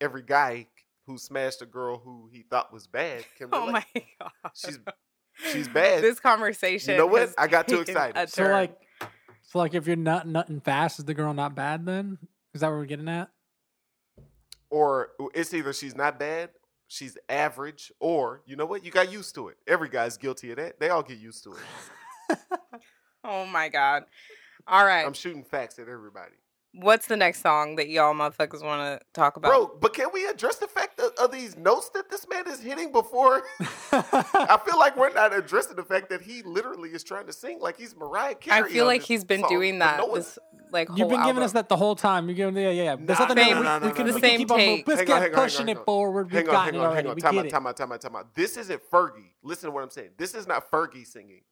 Speaker 2: Every guy who smashed a girl who he thought was bad can *laughs*
Speaker 3: Oh my god.
Speaker 2: She's she's bad.
Speaker 3: This conversation.
Speaker 2: You know what? I got too *laughs* excited.
Speaker 1: So like, so like, if you're not nutting fast, is the girl not bad? Then is that what we're getting at?
Speaker 2: or it's either she's not bad, she's average, or you know what? You got used to it. Every guy's guilty of that. They all get used to it. *laughs*
Speaker 3: oh my god. All right.
Speaker 2: I'm shooting facts at everybody.
Speaker 3: What's the next song that y'all motherfuckers want to talk about?
Speaker 2: Bro, but can we address the fact of, of these notes that this man is hitting before? *laughs* I feel like we're not addressing the fact that he literally is trying to sing like he's Mariah Carey.
Speaker 3: I feel like he's been
Speaker 2: song,
Speaker 3: doing that
Speaker 2: no one's-
Speaker 3: this like
Speaker 1: You've been
Speaker 3: whole
Speaker 1: giving us that the whole time. You're giving, yeah, yeah, yeah. There's
Speaker 2: Nah,
Speaker 1: nothing
Speaker 3: Same-
Speaker 1: we,
Speaker 2: nah, nah,
Speaker 1: we can,
Speaker 2: nah,
Speaker 1: we can
Speaker 3: nah.
Speaker 1: keep on.
Speaker 3: Same
Speaker 1: Let's get
Speaker 2: Hang on,
Speaker 1: pushing it forward. We've
Speaker 2: Hang on, hang on, hang on. Time out, time out, time out, time out. This isn't Fergie. Listen to what I'm saying. This is not Fergie singing.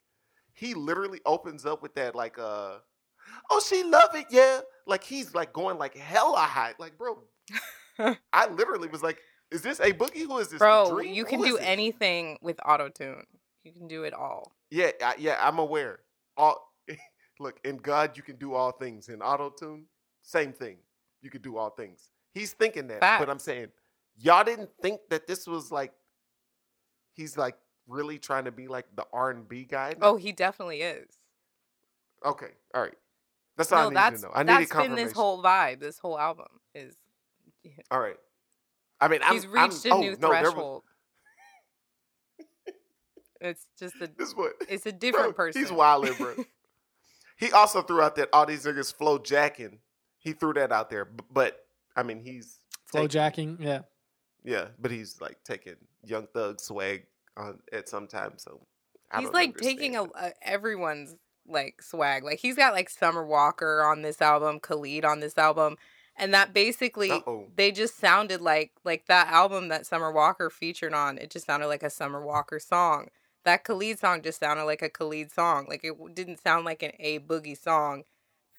Speaker 2: He literally opens up with that like uh oh she love it, yeah. Like he's like going like hella high. Like, bro. *laughs* I literally was like, is this a boogie? Who is this?
Speaker 3: Bro,
Speaker 2: Dream?
Speaker 3: you can do
Speaker 2: this?
Speaker 3: anything with auto tune. You can do it all.
Speaker 2: Yeah, I, yeah, I'm aware. All *laughs* look, in God you can do all things. In auto tune, same thing. You can do all things. He's thinking that, but I'm saying y'all didn't think that this was like he's like really trying to be like the R and B guy.
Speaker 3: Oh, he definitely is.
Speaker 2: okay, all right. That's all I
Speaker 3: no,
Speaker 2: needed
Speaker 3: that's
Speaker 2: to know. I needed
Speaker 3: that's been this whole vibe. This whole album is.
Speaker 2: all right. I mean, I'm,
Speaker 3: He's
Speaker 2: I'm-
Speaker 3: reached a
Speaker 2: oh,
Speaker 3: new
Speaker 2: no, was-
Speaker 3: threshold. it's just a.
Speaker 2: this what
Speaker 3: It's a *laughs* different
Speaker 2: Bro,
Speaker 3: person.
Speaker 2: He's wildin', bro. *laughs* he also threw out that all these niggas flow jacking. He threw that out there, but I mean, he's
Speaker 1: Flow
Speaker 2: taking-
Speaker 1: jacking. Yeah.
Speaker 2: Yeah, but he's like taking Young Thug swag on at some time. So I
Speaker 3: he's
Speaker 2: don't
Speaker 3: like taking a, a everyone's like swag. Like he's got like Summer Walker on this album, Khalid on this album, and that basically
Speaker 2: Uh-oh.
Speaker 3: they just sounded like like that album that Summer Walker featured on. It just sounded like a Summer Walker song. That Khalid song just sounded like a Khalid song. Like it didn't sound like an A Boogie song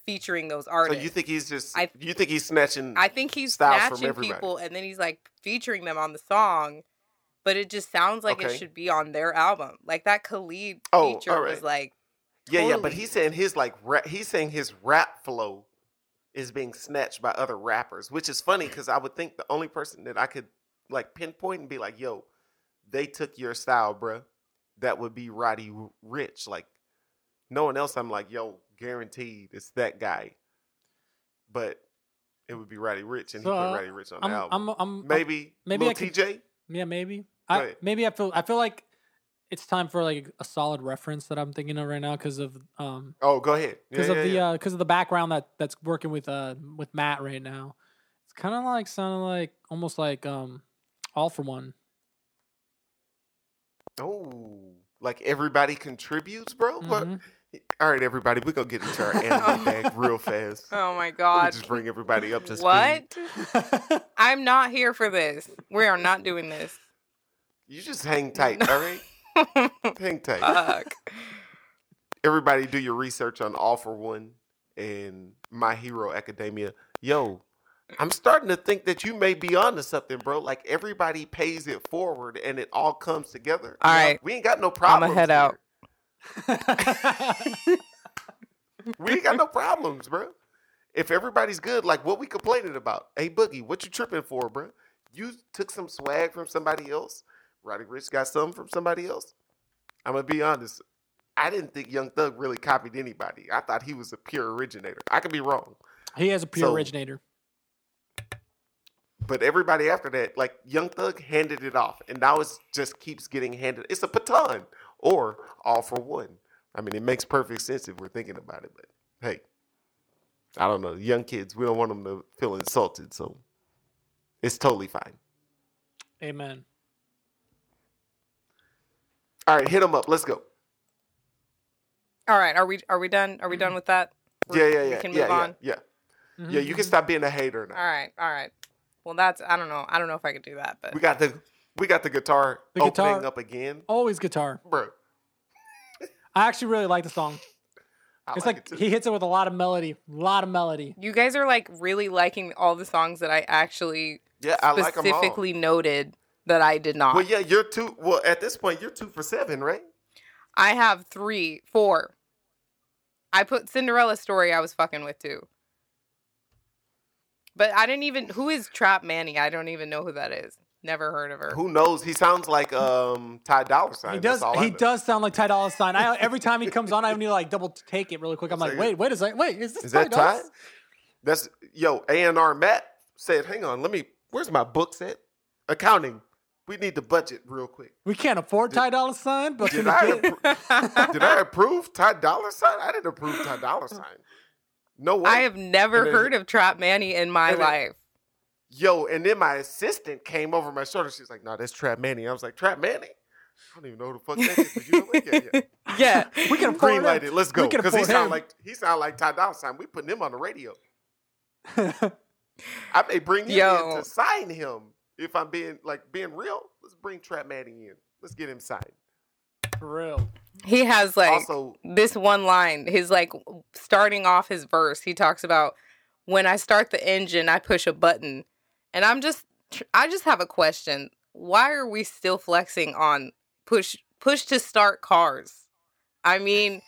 Speaker 3: featuring those artists.
Speaker 2: So you think he's just?
Speaker 3: I-
Speaker 2: you think he's snatching?
Speaker 3: I think he's snatching people and then he's like featuring them on the song, but it just sounds like
Speaker 2: Okay.
Speaker 3: it should be on their album. Like that Khalid
Speaker 2: Oh,
Speaker 3: feature was
Speaker 2: alright.
Speaker 3: Like
Speaker 2: yeah, yeah, but he's saying his like rap, he's saying his rap flow is being snatched by other rappers, which is funny because I would think the only person that I could like pinpoint and be like, "Yo, they took your style, bruh," that would be Roddy Ricch. Like no one else. I'm like, "Yo, guaranteed it's that guy," but it would be Roddy Ricch, and
Speaker 1: So,
Speaker 2: he put Roddy Ricch on the
Speaker 1: I'm,
Speaker 2: album.
Speaker 1: I'm, I'm,
Speaker 2: maybe,
Speaker 1: maybe
Speaker 2: maybe
Speaker 1: I could-
Speaker 2: TJ.
Speaker 1: yeah, maybe. I, maybe I feel, I feel like it's time for like a solid reference that I'm thinking of right now because of, um,
Speaker 2: Oh, go ahead.
Speaker 1: because
Speaker 2: Yeah,
Speaker 1: of
Speaker 2: yeah,
Speaker 1: the,
Speaker 2: yeah.
Speaker 1: uh, because of the background that that's working with, uh, with Matt right now. It's kind of like sounding like almost like, um, all for one.
Speaker 2: Oh, like everybody contributes, bro. What?
Speaker 1: Mhm.
Speaker 2: All right, everybody, we're gonna get into our anime *laughs* bag real fast.
Speaker 3: Oh my god.
Speaker 2: just bring everybody up to speed.
Speaker 3: What? I'm not here for this. We are not doing this.
Speaker 2: You just hang tight, all right? *laughs* *laughs* Hang tape.
Speaker 3: Fuck.
Speaker 2: Everybody, do your research on All for One and My Hero Academia. Yo, I'm starting to think that you may be onto something, bro. Like everybody pays it forward and it all comes together.
Speaker 3: All
Speaker 2: You know,
Speaker 3: right.
Speaker 2: we ain't got no problems.
Speaker 3: head out. *laughs*
Speaker 2: We ain't got no problems, bro. If everybody's good, like what we complaining about? Hey, Boogie, what you tripping for, bro? You took some swag from somebody else. Roddy Ricch got some from somebody else. I'm gonna be honest. I didn't think Young Thug really copied anybody. I thought he was a pure originator. I could be wrong,
Speaker 1: he has a pure
Speaker 2: So-
Speaker 1: originator.
Speaker 2: but everybody after that, like Young Thug, handed it off, and now it just keeps getting handed. It's a baton or all for one. I mean, it makes perfect sense if we're thinking about it. But hey, I don't know. Young kids, we don't want them to feel insulted, so it's totally fine.
Speaker 1: Amen.
Speaker 2: All right, hit them up. Let's go.
Speaker 3: All right, are we are we done? Are we done with that?
Speaker 2: Mm-hmm. Yeah,
Speaker 3: We're-
Speaker 2: yeah,
Speaker 3: We
Speaker 2: yeah,
Speaker 3: can
Speaker 2: yeah,
Speaker 3: move
Speaker 2: yeah,
Speaker 3: on.
Speaker 2: yeah.
Speaker 1: Mhm,
Speaker 2: Yeah, you can stop being a hater now.
Speaker 3: All right, all right. Well, that's I don't know. I don't know if I could do that, but
Speaker 2: We got the we got the guitar
Speaker 1: The
Speaker 2: opening
Speaker 1: guitar-
Speaker 2: up again,
Speaker 1: Always guitar.
Speaker 2: bro. *laughs*
Speaker 1: I actually really like the song. *laughs*
Speaker 2: I
Speaker 1: it's
Speaker 2: like,
Speaker 1: like
Speaker 2: it
Speaker 1: he hits it with a lot of melody, a lot of melody.
Speaker 3: you guys are like really liking all the songs that I actually
Speaker 2: yeah, I like
Speaker 3: specifically noted that I did not.
Speaker 2: Well, yeah, you're two. Well, at this point, you're two for seven, right?
Speaker 3: I have three, four. I put Cinderella story I was fucking with too. But I didn't even who is Trap Manny? I don't even know who that is. Never heard of her.
Speaker 2: Who knows? He sounds like um Ty Dolla Sign.
Speaker 1: He does.
Speaker 2: all I
Speaker 1: He does sound like Ty Dolla Sign. I every time he comes on, I need to like double take it really quick. I'm
Speaker 2: It's
Speaker 1: like,
Speaker 2: like-
Speaker 1: wait, wait a second, wait, is this
Speaker 2: Is
Speaker 1: Ty
Speaker 2: that
Speaker 1: Dolla
Speaker 2: Ty? That's yo A and R Matt said. Hang on, let me. Where's my books at? Accounting. We need the budget real quick.
Speaker 1: We can't afford Ty Dolla Sign, but
Speaker 2: Did
Speaker 1: can
Speaker 2: I, appro- *laughs* did I approve Ty Dolla Sign? I didn't approve Ty Dolla Sign. No way.
Speaker 3: I have never
Speaker 2: then-
Speaker 3: heard of Trap Manny in my
Speaker 2: and then-
Speaker 3: life.
Speaker 2: Yo, and then my assistant came over my shoulder. She's like, "No, that's Trap Manny." I was like, "Trap Manny." I don't even know who the fuck that is. But you know what? Yeah, yeah. *laughs*
Speaker 3: Yeah.
Speaker 1: We can afford
Speaker 2: Green
Speaker 1: him.
Speaker 2: lighted. Let's go. Because he
Speaker 1: afford
Speaker 2: sound
Speaker 1: him.
Speaker 2: like he sound like Ty Dolla Sign. We putting him on the radio. *laughs* I may bring him
Speaker 3: Yo.
Speaker 2: in to sign him. If I'm being like being real, let's bring Trap Manny in. Let's get him signed.
Speaker 1: For real.
Speaker 3: He has like
Speaker 2: also,
Speaker 3: this one line, his like starting off his verse, he talks about when I start the engine, I push a button. And I'm just I just have a question. Why are we still flexing on push push to start cars? I mean,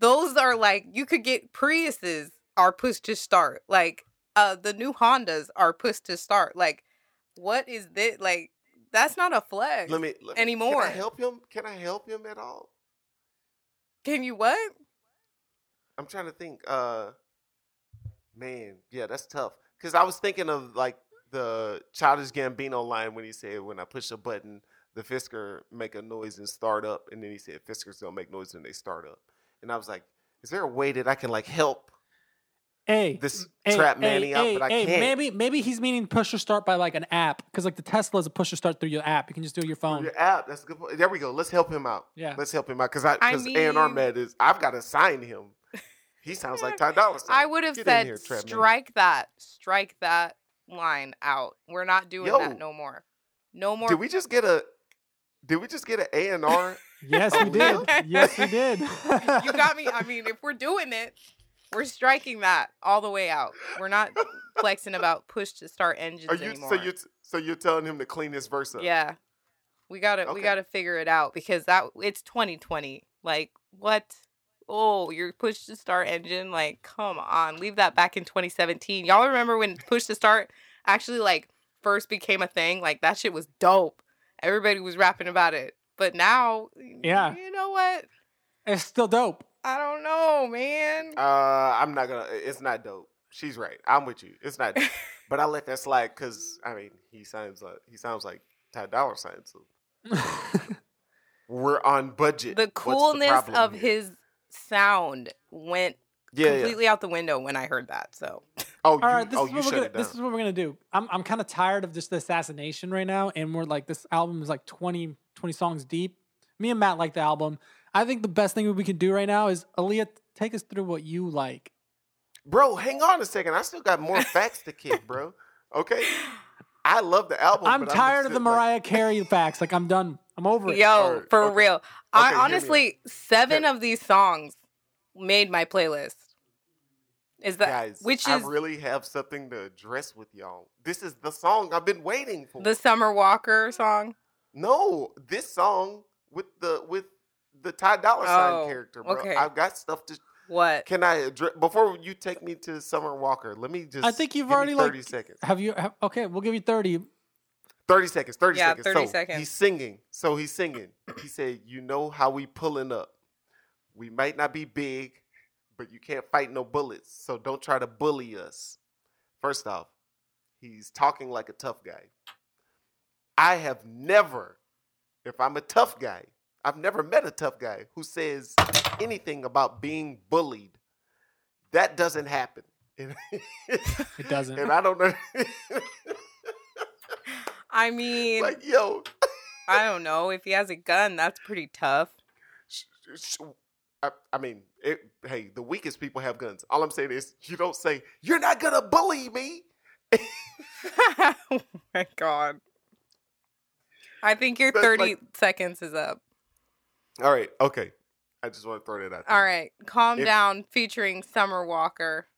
Speaker 3: those are like you could get Priuses are push to start. Like uh the new Hondas are push to start. Like what is this like that's not a flex.
Speaker 2: let me let me-
Speaker 3: Anymore.
Speaker 2: Can I help him? Can I help him at all?
Speaker 3: Can you what?
Speaker 2: I'm trying to think. Uh, man, yeah, that's tough. Because I was thinking of like the Childish Gambino line when he said, "When I push a button, the Fisker make a noise and start up," and then he said, "Fiskers don't make noise when they start up." And I was like, "Is there a way that I can like help
Speaker 1: Hey,
Speaker 2: this
Speaker 1: hey,
Speaker 2: trap
Speaker 1: hey,
Speaker 2: manny out?"
Speaker 1: hey,
Speaker 2: But I
Speaker 1: hey,
Speaker 2: can't.
Speaker 1: Maybe maybe he's meaning push or start by like an app because like the Tesla is a push or start through your app. You can just do it on your
Speaker 2: Through
Speaker 1: phone.
Speaker 2: Your app. That's a good. Point. There we go. Let's help him out.
Speaker 1: Yeah.
Speaker 2: Let's help him out because I
Speaker 3: I
Speaker 2: because A and R
Speaker 3: mean-
Speaker 2: Med is. I've got to sign him. He sounds like Ty Dolla Sign.
Speaker 3: I would have
Speaker 2: Get
Speaker 3: said
Speaker 2: here, Trap Manny.
Speaker 3: strike that, strike that line out. We're not doing
Speaker 2: Yo.
Speaker 3: that no more. No more.
Speaker 2: Did we just get a? Did we just get an A and R? *laughs*
Speaker 1: Yes, we *laughs* did. Yes, we did.
Speaker 3: you got me. I *laughs* mean, if we're doing it, we're striking that all the way out. We're not flexing about push to start engines
Speaker 2: Are you
Speaker 3: anymore.
Speaker 2: so you so you're telling him to clean his verse up?
Speaker 3: yeah, we gotta we gotta figure it out because that it's 2020. Like what? Oh, your push to start engine. Like, come on, leave that back in 2017. Y'all remember when push to start actually like first became a thing? Like that shit was dope. Everybody was rapping about it. But now,
Speaker 1: Yeah.
Speaker 3: you know what?
Speaker 1: it's still dope.
Speaker 3: I don't know, man.
Speaker 2: Uh, I'm not gonna. It's not dope. She's right. I'm with you. It's not. dope. *laughs* but I let that slide because I mean he sounds like he sounds like Ty Dolla Sign. So *laughs* we're on budget.
Speaker 3: the coolness
Speaker 2: problem
Speaker 3: of
Speaker 2: here?
Speaker 3: his sound went
Speaker 2: yeah, yeah.
Speaker 3: completely out the window when I heard that. So
Speaker 2: Oh, you,
Speaker 1: All right, this
Speaker 2: oh,
Speaker 1: is what we're gonna this is what we're gonna do. I'm I'm kind of tired of just the assassination right now, and we're like this album is like 20, 20 songs deep. Me and Matt like the album. I think the best thing we can do right now is Aaliyah, take us through what you like.
Speaker 2: bro, hang on a second. I still got more facts to kick, bro. Okay, I love the album.
Speaker 1: I'm
Speaker 2: but
Speaker 1: tired
Speaker 2: just
Speaker 1: of the
Speaker 2: sitting like-
Speaker 1: Mariah Carey facts. Like I'm done. I'm over it.
Speaker 3: yo,
Speaker 2: Alright,
Speaker 3: for
Speaker 2: okay.
Speaker 3: real.
Speaker 2: Okay,
Speaker 3: I
Speaker 2: hear me out.
Speaker 3: honestly seven
Speaker 2: Okay.
Speaker 3: of these songs made my playlist. Is that
Speaker 2: Guys,
Speaker 3: which
Speaker 2: I
Speaker 3: is
Speaker 2: really have something to address with y'all. This is the song I've been waiting for.
Speaker 3: the Summer Walker song?
Speaker 2: No, this song with the with the Ty Dolla Sign
Speaker 3: Oh,
Speaker 2: character, bro.
Speaker 3: okay.
Speaker 2: I've got stuff to.
Speaker 3: What?
Speaker 2: Can I address before you take me to Summer Walker? Let me just.
Speaker 1: I think you've
Speaker 2: give me
Speaker 1: already, like-
Speaker 2: thirty seconds.
Speaker 1: Have you? Have, okay, we'll give you thirty.
Speaker 2: Thirty seconds. Thirty
Speaker 3: Yeah,
Speaker 2: seconds.
Speaker 3: 30
Speaker 2: so
Speaker 3: seconds.
Speaker 2: He's singing. So he's singing. He said, "You know how we pulling up. We might not be big, but you can't fight no bullets. So don't try to bully us." First off, he's talking like a tough guy. I have never, if I'm a tough guy, I've never met a tough guy who says anything about being bullied. That doesn't happen. *laughs*
Speaker 1: It doesn't.
Speaker 2: and I don't know.
Speaker 3: I mean,
Speaker 2: like, yo,
Speaker 3: I don't know. If he has a gun, that's pretty tough.
Speaker 2: sh- sh- I, I mean, it, hey, the weakest people have guns. All I'm saying is, you don't say, you're not going to bully me. *laughs*
Speaker 3: oh my god. I think your
Speaker 2: That's
Speaker 3: 30
Speaker 2: like-
Speaker 3: seconds is up.
Speaker 2: All right. Okay. I just want to throw that out. there.
Speaker 3: All right, Calm
Speaker 2: If-
Speaker 3: Down featuring Summer Walker.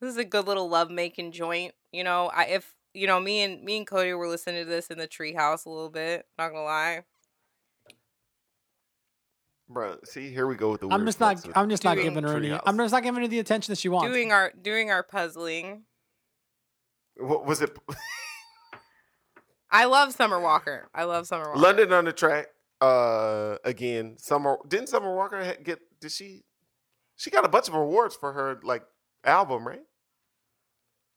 Speaker 3: This is a good little love making joint. You know, I if you know me and me and Cody were listening to this in the treehouse a little bit. Not gonna lie.
Speaker 2: Bro, see, here we go with the
Speaker 1: I'm just not. I'm just not giving her any.
Speaker 2: Treehouse.
Speaker 1: I'm just not giving her the attention that she wants.
Speaker 3: Doing our doing our puzzling.
Speaker 2: What was it? *laughs*
Speaker 3: I love Summer Walker. I love Summer Walker.
Speaker 2: London on the track. Uh, again, Summer didn't Summer Walker get? Did she? She got a bunch of awards for her like album, right?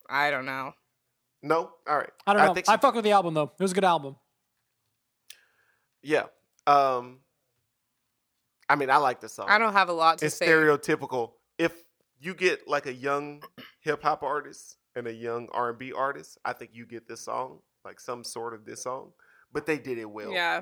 Speaker 3: I don't know.
Speaker 2: No, all right.
Speaker 1: I don't know. I,
Speaker 2: think she,
Speaker 1: fuck with the album though. It was a good album.
Speaker 2: yeah. Um, I mean, I like the song.
Speaker 3: I don't have a lot to say.
Speaker 2: it's
Speaker 3: say.
Speaker 2: stereotypical. If you get like a young hip hop artist and a young R and B artist, I think you get this song, like some sort of this song. But they did it well.
Speaker 3: Yeah.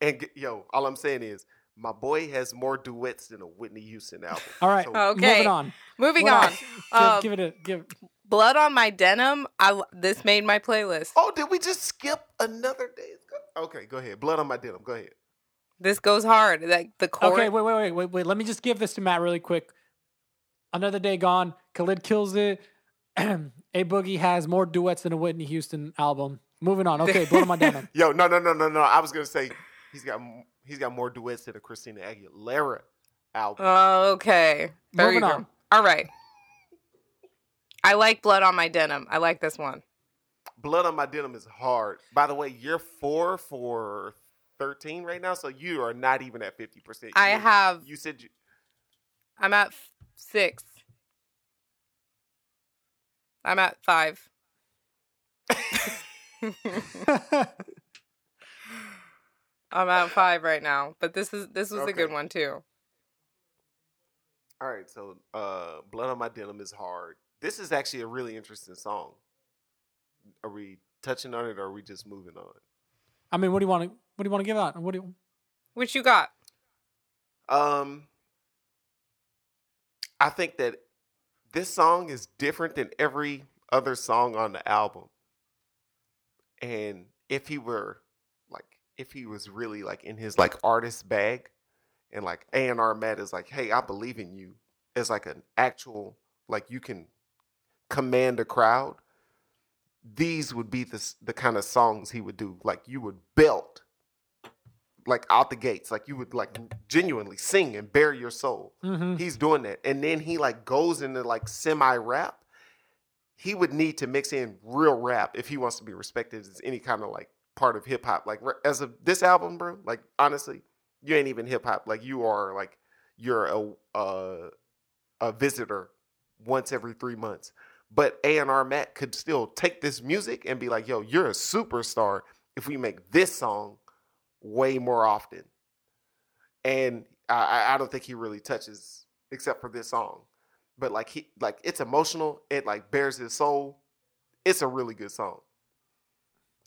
Speaker 2: And g- yo, all I'm saying is, my boy has more duets than a Whitney Houston album.
Speaker 1: All right.
Speaker 2: So-
Speaker 3: Okay.
Speaker 1: Moving on.
Speaker 3: Moving
Speaker 1: What
Speaker 3: on.
Speaker 1: else? *laughs* Give,
Speaker 3: Um,
Speaker 1: give it a give.
Speaker 3: Blood on my denim. I this made my playlist.
Speaker 2: oh, did we just skip another day? Okay, go ahead. Blood on my denim. Go ahead.
Speaker 3: This goes hard. Like the chorus.
Speaker 1: Okay, wait, wait, wait, wait, wait. Let me just give this to Matt really quick. Another day gone. Khalid kills it. *clears throat* a Boogie has more duets than a Whitney Houston album. Moving on. Okay, blood on my *laughs* denim.
Speaker 2: Yo, no, no, no, no, no. I was gonna say he's got he's got more duets than a Christina Aguilera album.
Speaker 3: Okay. There
Speaker 1: Moving on.
Speaker 3: All right. I like blood on my denim. I like this one.
Speaker 2: Blood on my denim is hard. By the way, you're four for thirteen right now, so you are not even at fifty percent.
Speaker 3: I have.
Speaker 2: You said you,
Speaker 3: I'm at f- six. I'm at five. *laughs* *laughs* *laughs* I'm at five right now, but this is this was a good one too.
Speaker 2: all right. So, uh, blood on my denim is hard. This is actually a really interesting song. Are we touching on it, or are we just moving on?
Speaker 1: I mean, what do you want to what do you want to give out? What do you,
Speaker 3: which you got?
Speaker 2: Um, I think that this song is different than every other song on the album. And if he were like, if he was really like in his like artist bag, and like A and R Matt is like, hey, I believe in you, as like an actual like you can command a crowd. These would be the the kind of songs he would do. Like you would belt like out the gates. Like you would like genuinely sing and bare your soul.
Speaker 1: Mhm.
Speaker 2: He's doing that. And then he like goes into like semi rap. He would need to mix in real rap if he wants to be respected as any kind of like part of hip hop. Like as of this album, bro, like honestly, you ain't even hip hop. Like you are like you're a a, a visitor once every three months. But A and R Matt could still take this music and be like, yo, you're a superstar if we make this song way more often. And I- I, don't think he really touches except for this song. But like he like it's emotional, it like bears his soul. It's a really good song.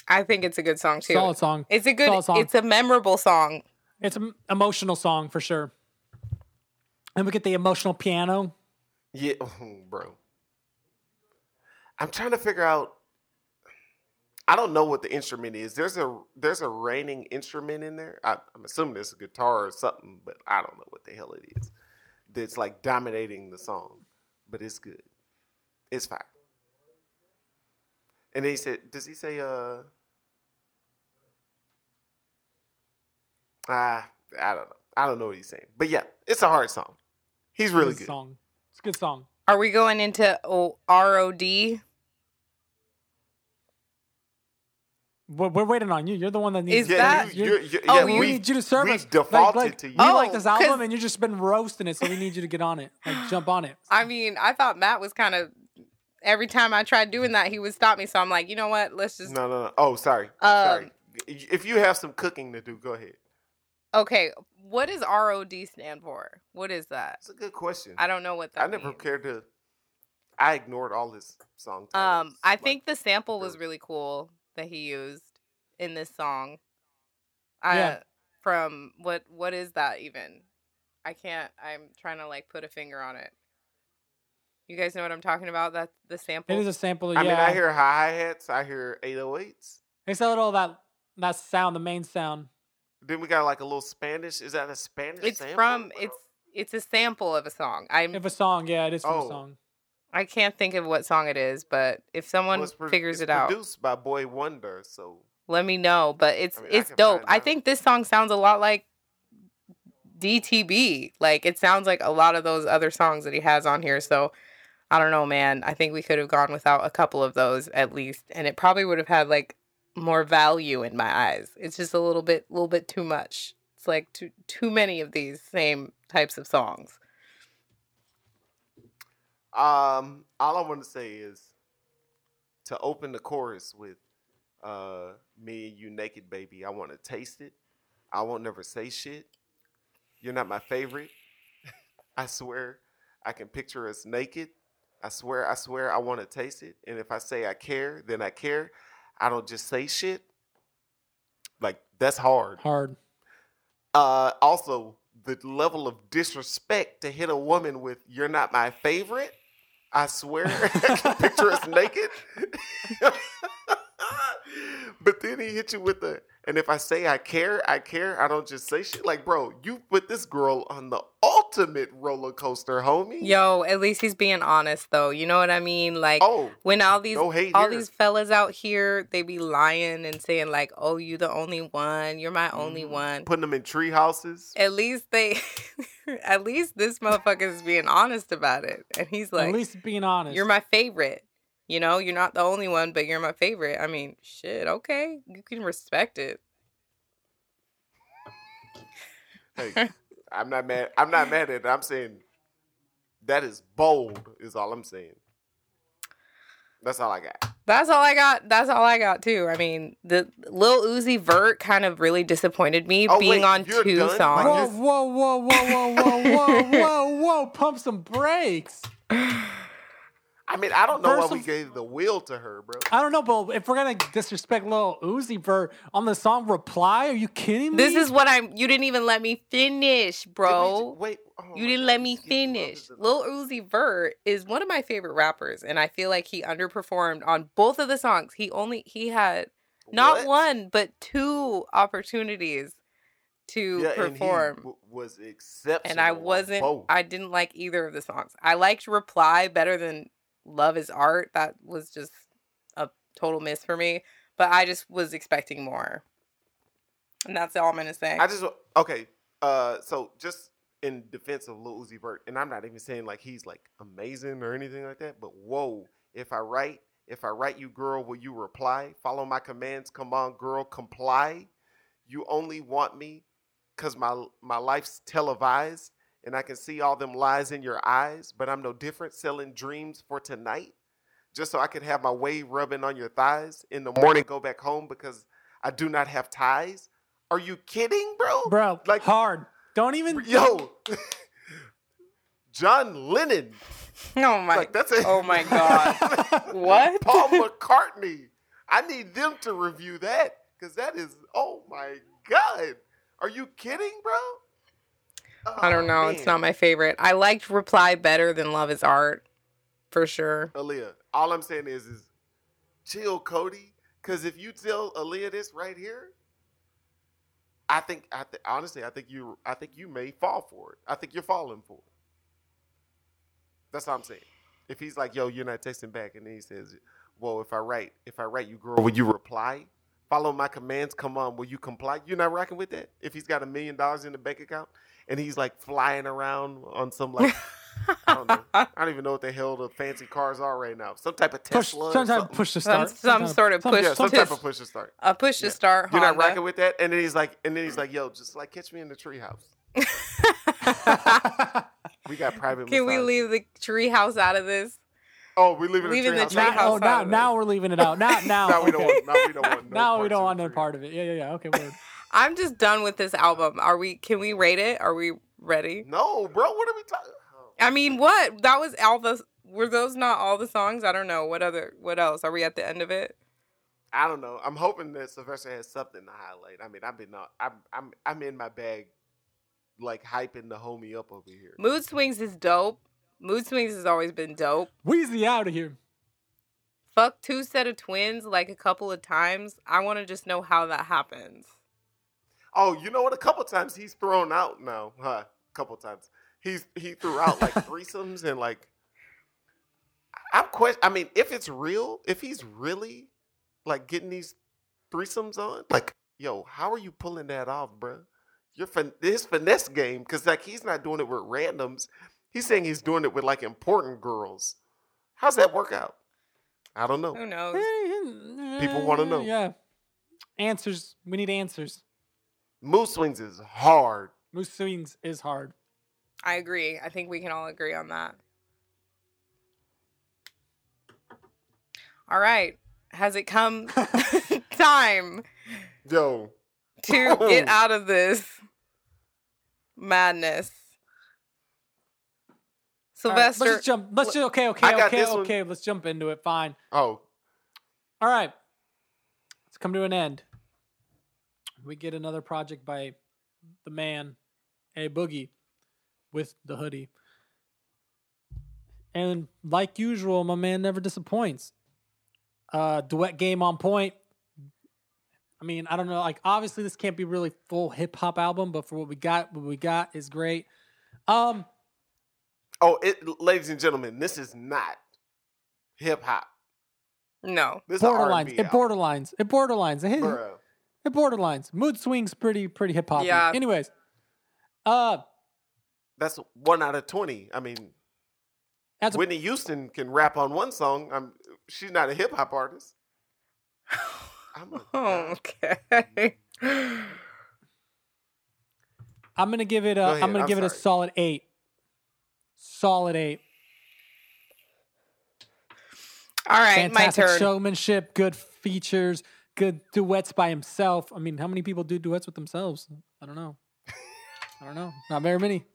Speaker 3: I think it's a good song too.
Speaker 1: Solid song.
Speaker 3: It's a good.
Speaker 1: Solid song.
Speaker 3: It's a memorable song.
Speaker 1: It's an emotional song for sure. And we get the emotional piano.
Speaker 2: Yeah, *laughs* bro. I'm trying to figure out. I don't know what the instrument is. There's a there's a raining instrument in there. I, I'm assuming it's a guitar or something, but I don't know what the hell it is. That's like dominating the song, but it's good. It's fine. And then he said, "Does he say uh?" Ah, I don't know. I don't know what he's saying, but yeah, it's a hard song. He's really
Speaker 1: It's
Speaker 2: good.
Speaker 1: Song. It's a good song.
Speaker 3: Are we going into oh, ROD?
Speaker 1: We're, we're waiting on you. You're the one that needs.
Speaker 3: Is that-
Speaker 2: you,
Speaker 1: you-
Speaker 2: you, you,
Speaker 3: Oh,
Speaker 2: yeah,
Speaker 1: we
Speaker 2: we,
Speaker 1: need you to serve
Speaker 2: we
Speaker 1: us.
Speaker 2: defaulted
Speaker 1: like, like,
Speaker 2: to you.
Speaker 1: We like this album, and you've just been roasting it, so we need you to get on it. Like, jump on it.
Speaker 3: I mean, I thought Matt was kind of. Every time I tried doing that, he would stop me. So I'm like, you know what? Let's just.
Speaker 2: No, no, no. Oh, sorry.
Speaker 3: Um,
Speaker 2: sorry. If you have some cooking to do, go ahead.
Speaker 3: Okay, what does ROD stand for? What is that?
Speaker 2: It's a good question.
Speaker 3: I don't know what that
Speaker 2: I never
Speaker 3: means.
Speaker 2: cared to. I ignored all his song
Speaker 3: Um. I
Speaker 2: Like,
Speaker 3: think the sample was really cool that he used in this song. I,
Speaker 1: Yeah.
Speaker 3: From what? What is that even? I can't. I'm trying to like put a finger on it. You guys know what I'm talking about? That the sample.
Speaker 1: It is a sample.
Speaker 2: I
Speaker 1: yeah.
Speaker 2: mean, I hear hi hats. I hear 808s.
Speaker 1: It's a little of that that sound, the main sound.
Speaker 2: Then we got like a little Spanish. Is that a Spanish?
Speaker 3: it's
Speaker 2: sample?
Speaker 3: from. It's it's a sample of a song. I'm.
Speaker 1: If a song, yeah, it is from
Speaker 2: Oh.
Speaker 1: a song.
Speaker 3: I can't think of what song it is, but if someone
Speaker 2: Well, it's pro-
Speaker 3: figures
Speaker 2: it's
Speaker 3: it out,
Speaker 2: Produced by Boy Wonder. So
Speaker 3: let me know. But it's
Speaker 2: I mean,
Speaker 3: it's
Speaker 2: can
Speaker 3: dope. I think this song sounds a lot like DTB. Like it sounds like a lot of those other songs that he has on here. So I don't know, man. I think we could have gone without a couple of those at least, and it probably would have had like more value in my eyes. It's just a little bit, little bit too much. It's like too too many of these same types of songs.
Speaker 2: Um, all I want to say is to open the chorus with uh me and you naked baby. I want to taste it. I won't never say shit. You're not my favorite. *laughs* I swear I can picture us naked. I swear, I swear I want to taste it. And if I say I care, then I care. I don't just say shit. Like that's hard.
Speaker 1: Hard.
Speaker 2: Uh also the level of disrespect to hit a woman with you're not my favorite. I swear *laughs* picture us naked. *laughs* *laughs* but then he hit you with the and if I say I care, I care. I don't just say shit. Like, bro, you put this girl on the ultimate roller coaster, homie.
Speaker 3: Yo, at least he's being honest though. You know what I mean? Like
Speaker 2: Oh,
Speaker 3: when all these
Speaker 2: no
Speaker 3: all
Speaker 2: here.
Speaker 3: these fellas out here, they be lying and saying like, "Oh, you the only one. You're my only
Speaker 2: Mhm.
Speaker 3: one."
Speaker 2: putting them in tree houses.
Speaker 3: At least they, *laughs* at least this motherfucker is being honest about it, and he's like,
Speaker 1: At least being honest.
Speaker 3: "You're my favorite." You know, you're not the only one, but you're my favorite. I mean, shit. Okay, you can respect it.
Speaker 2: Hey, *laughs* I'm not mad. I'm not mad at it. I'm saying that is bold. Is all I'm saying. That's all I got.
Speaker 3: That's all I got. That's all I got too. I mean, the Lil Uzi Vert kind of really disappointed me
Speaker 2: Oh,
Speaker 3: being
Speaker 2: wait,
Speaker 3: on two
Speaker 2: done?
Speaker 3: songs.
Speaker 1: Whoa, whoa, whoa, whoa, whoa, whoa, whoa, whoa, whoa! Pump some brakes. *laughs*
Speaker 2: I mean, I don't know
Speaker 1: First
Speaker 2: why we
Speaker 1: of-
Speaker 2: gave the wheel to her, bro.
Speaker 1: I don't know, but if we're gonna disrespect Lil Uzi Vert on the song "Reply," are you kidding me?
Speaker 3: This is what I'm. You didn't even let me finish,
Speaker 2: Did we
Speaker 3: bro.
Speaker 2: ju- wait, oh
Speaker 3: You
Speaker 2: my
Speaker 3: didn't
Speaker 2: God,
Speaker 3: let me
Speaker 2: skipped brothers
Speaker 3: finish.
Speaker 2: in
Speaker 3: Lil
Speaker 2: law.
Speaker 3: Uzi Vert is one of my favorite rappers, and I feel like he underperformed on both of the songs. He only he had not
Speaker 2: What?
Speaker 3: one but two opportunities to
Speaker 2: Yeah, and he
Speaker 3: perform.
Speaker 2: w- was exceptional.
Speaker 3: and I
Speaker 2: on
Speaker 3: wasn't
Speaker 2: both.
Speaker 3: I didn't like either of the songs. I liked Reply better than Luv is Art. That was just a total miss for me. But I just was expecting more. And that's all I'm gonna say.
Speaker 2: I just okay. Uh, so just in defense of Lil Uzi Vert, and I'm not even saying like he's like amazing or anything like that, but whoa, if I write, if I write you, girl, will you reply? Follow my commands. Come on, girl, comply. You only want me because my my life's televised, and I can see all them lies in your eyes. But I'm no different, selling dreams for tonight, just so I can have my way rubbing on your thighs in the morning. Go back home because I do not have ties. Are you kidding, bro?
Speaker 1: bro.
Speaker 2: like-
Speaker 1: hard. Don't even. *laughs*
Speaker 2: Yo, John Lennon.
Speaker 3: oh my
Speaker 2: Like that's a
Speaker 3: Oh my god. *laughs* what?
Speaker 2: Paul McCartney. I need them to review that because that is oh my god. Are you kidding, bro?
Speaker 3: I don't oh, know. It's not my favorite. I liked Reply better than Luv is Art. For sure.
Speaker 2: Aaliyah. All I'm saying is, is chill, Cody. Because if you tell Aaliyah this right here, I think, I th- honestly, I think you, I think you may fall for it. I think you're falling for it. That's all I'm saying. If he's like, "Yo, you're not texting back," and then he says, "Well, if I write, if I write you, girl, will you reply? Follow my commands. Come on, will you comply?" You're not rocking with that. If he's got a million dollars in the bank account and he's like flying around on some like I don't know. *laughs* I don't even know what the hell the fancy cars are right now. Some type of
Speaker 1: push.
Speaker 2: Tesla. or
Speaker 1: Some type of
Speaker 2: something.
Speaker 1: push to
Speaker 3: Some-
Speaker 1: start.
Speaker 3: some sort of push
Speaker 2: Yeah, some type of push to start.
Speaker 3: A push to
Speaker 2: Yeah.
Speaker 3: start.
Speaker 2: You're not rocking with that, and then he's like, and then he's like, "Yo, just like catch me in the treehouse. *laughs* We got private."
Speaker 3: Can we leave the treehouse out of this?
Speaker 2: Oh, we leaving,
Speaker 3: leaving the
Speaker 2: the treehouse.
Speaker 3: treehouse
Speaker 1: now, oh,
Speaker 3: out
Speaker 1: now, now we're leaving it out. Now, *laughs* now,
Speaker 2: Now we don't
Speaker 1: okay.
Speaker 2: want. Now we don't want. No
Speaker 1: now we don't want no part of it. Yeah, yeah, yeah. Okay, word.
Speaker 3: I'm just done with this album. Are we? Can we rate it? Are we ready?
Speaker 2: No, bro. What are we talking? Oh.
Speaker 3: I mean, what? That was all the. Were those not all the songs? I don't know. What other? What else? Are we at the end of it?
Speaker 2: I don't know. I'm hoping that Silvestre has something to highlight. I mean, I've been, uh, I'm, I'm, I'm in my bag, like hyping the homie up over here.
Speaker 3: Mood Swings is dope. Mood Swings has always been dope.
Speaker 1: Wheezy out of here.
Speaker 3: Fuck two set of twins like a couple of times. I want to just know how that happens.
Speaker 2: Oh, you know what? A couple times he's thrown out now, huh? A couple times he's he threw out like *laughs* threesomes and like. I'm question. I mean, if it's real, if he's really like getting these threesomes on, like, yo, how are you pulling that off, bro? Your fin- his finesse game, because like he's not doing it with randoms. He's saying he's doing it with like important girls. How's that work out? I don't know.
Speaker 3: Who knows?
Speaker 2: People wanna know.
Speaker 1: Yeah. Answers. We need answers.
Speaker 2: Mood swings is hard.
Speaker 1: Mood swings is hard.
Speaker 3: I agree. I think we can all agree on that. All right. Has it come *laughs* *laughs* time
Speaker 2: Yo,
Speaker 3: to get *laughs* out of this madness?
Speaker 1: All right,
Speaker 3: Silvestre,
Speaker 1: let's just jump. Let's just okay, okay,
Speaker 2: I got
Speaker 1: okay,
Speaker 2: one.
Speaker 1: okay. Let's jump into it. Fine.
Speaker 2: oh,
Speaker 1: All right. Let's come to an end. We get another project by the man, A Boogie, with the hoodie. And like usual, my man never disappoints. Uh duet game on point. I mean, I don't know, like obviously this can't be really full hip hop album, but for what we got, what we got is great. Um
Speaker 2: oh, it, ladies and gentlemen, this is not hip hop.
Speaker 3: no.
Speaker 2: This is an
Speaker 1: borderlines.
Speaker 2: R&B
Speaker 1: It
Speaker 2: album.
Speaker 1: borderlines. It borderlines. It,
Speaker 2: Bruh.
Speaker 1: It borderlines. Mood swings pretty pretty hip hop.
Speaker 3: Yeah.
Speaker 1: Anyways. Uh
Speaker 2: That's one out of twenty. I mean,
Speaker 1: as a
Speaker 2: Whitney Houston can rap on one song. I'm, she's not a hip hop artist. I'm a, *laughs*
Speaker 3: okay.
Speaker 1: I'm gonna give it a.
Speaker 2: Go
Speaker 1: am gonna
Speaker 2: I'm
Speaker 1: give it a solid eight. Solid eight.
Speaker 3: All right, my
Speaker 1: Fantastic
Speaker 3: turn.
Speaker 1: showmanship, good features, good duets by himself. I mean, how many people do duets with themselves? I don't know. I don't know. Not very many.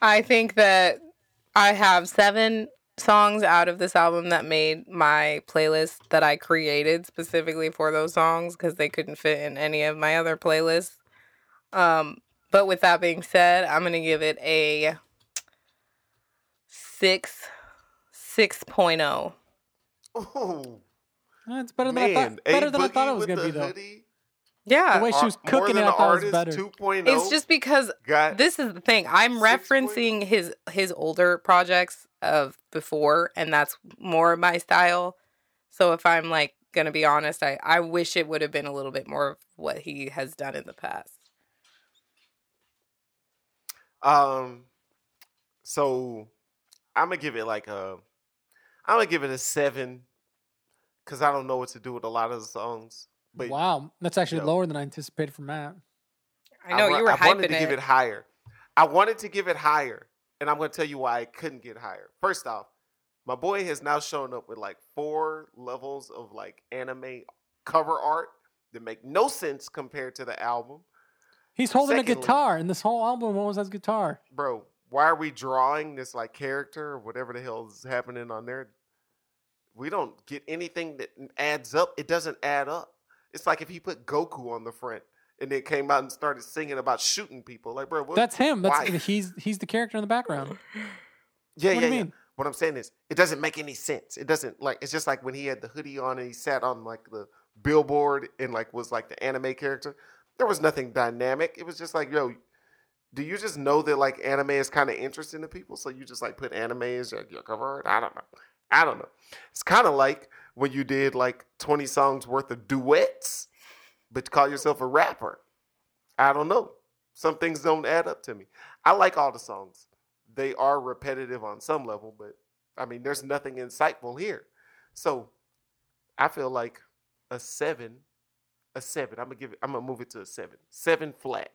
Speaker 3: I think that I have seven songs out of this album that made my playlist that I created specifically for those songs because they couldn't fit in any of my other playlists. Um, but with that being said, I'm gonna give it a six, six oh.
Speaker 2: Oh
Speaker 1: It's better than
Speaker 2: man,
Speaker 1: I thought.
Speaker 2: A
Speaker 1: Better than I thought it was gonna be though.
Speaker 2: hoodie,
Speaker 3: Yeah,
Speaker 1: The way she was
Speaker 2: Ar-
Speaker 1: cooking it,
Speaker 2: Than
Speaker 1: I thought it was better.
Speaker 2: 2.0
Speaker 3: it's just because this is the thing i'm
Speaker 2: Six
Speaker 3: referencing his his older projects of before and that's more my style so if i'm like gonna be honest i i wish it would have been a little bit more of what he has done in the past
Speaker 2: Um, so I'm gonna give it like a, I'm gonna give it a seven, cause I don't know what to do with a lot of the songs. But
Speaker 1: wow, that's actually
Speaker 2: Yo.
Speaker 1: lower than I anticipated from Matt.
Speaker 3: i know
Speaker 2: wa-
Speaker 3: you were
Speaker 2: I wanted to
Speaker 3: it,
Speaker 2: give it higher. I wanted to give it higher, and I'm gonna tell you why I couldn't get higher. First off, my boy has now shown up with like four levels of like anime cover art that make no sense compared to the album.
Speaker 1: He's holding
Speaker 2: Secondly-
Speaker 1: a guitar in this whole album. What was that guitar?
Speaker 2: bro, why are we drawing this like character or whatever the hell is happening on there? We don't get anything that adds up. It doesn't add up. It's like if he put Goku on the front and then came out and started singing about shooting people. Like, bro, what?
Speaker 1: That's him. That's
Speaker 2: why?
Speaker 1: he's he's the character in the background. *laughs*
Speaker 2: yeah,
Speaker 1: what
Speaker 2: yeah, yeah.
Speaker 1: mean?
Speaker 2: What I'm saying is, it doesn't make any sense. It doesn't like. It's just like when he had the hoodie on and he sat on like the billboard and like was like the anime character. There was nothing dynamic. It was just like, yo, do you just know that like anime is kind of interesting to people? So you just like put anime as your, your cover? I don't know. I don't know. It's kind of like when you did like 20 songs worth of duets, but you call yourself a rapper. I don't know. Some things don't add up to me. I like all the songs. They are repetitive on some level, but I mean, there's nothing insightful here. So I feel like a seven, a seven. I'm gonna give it. I'm gonna move it to a seven. Seven flat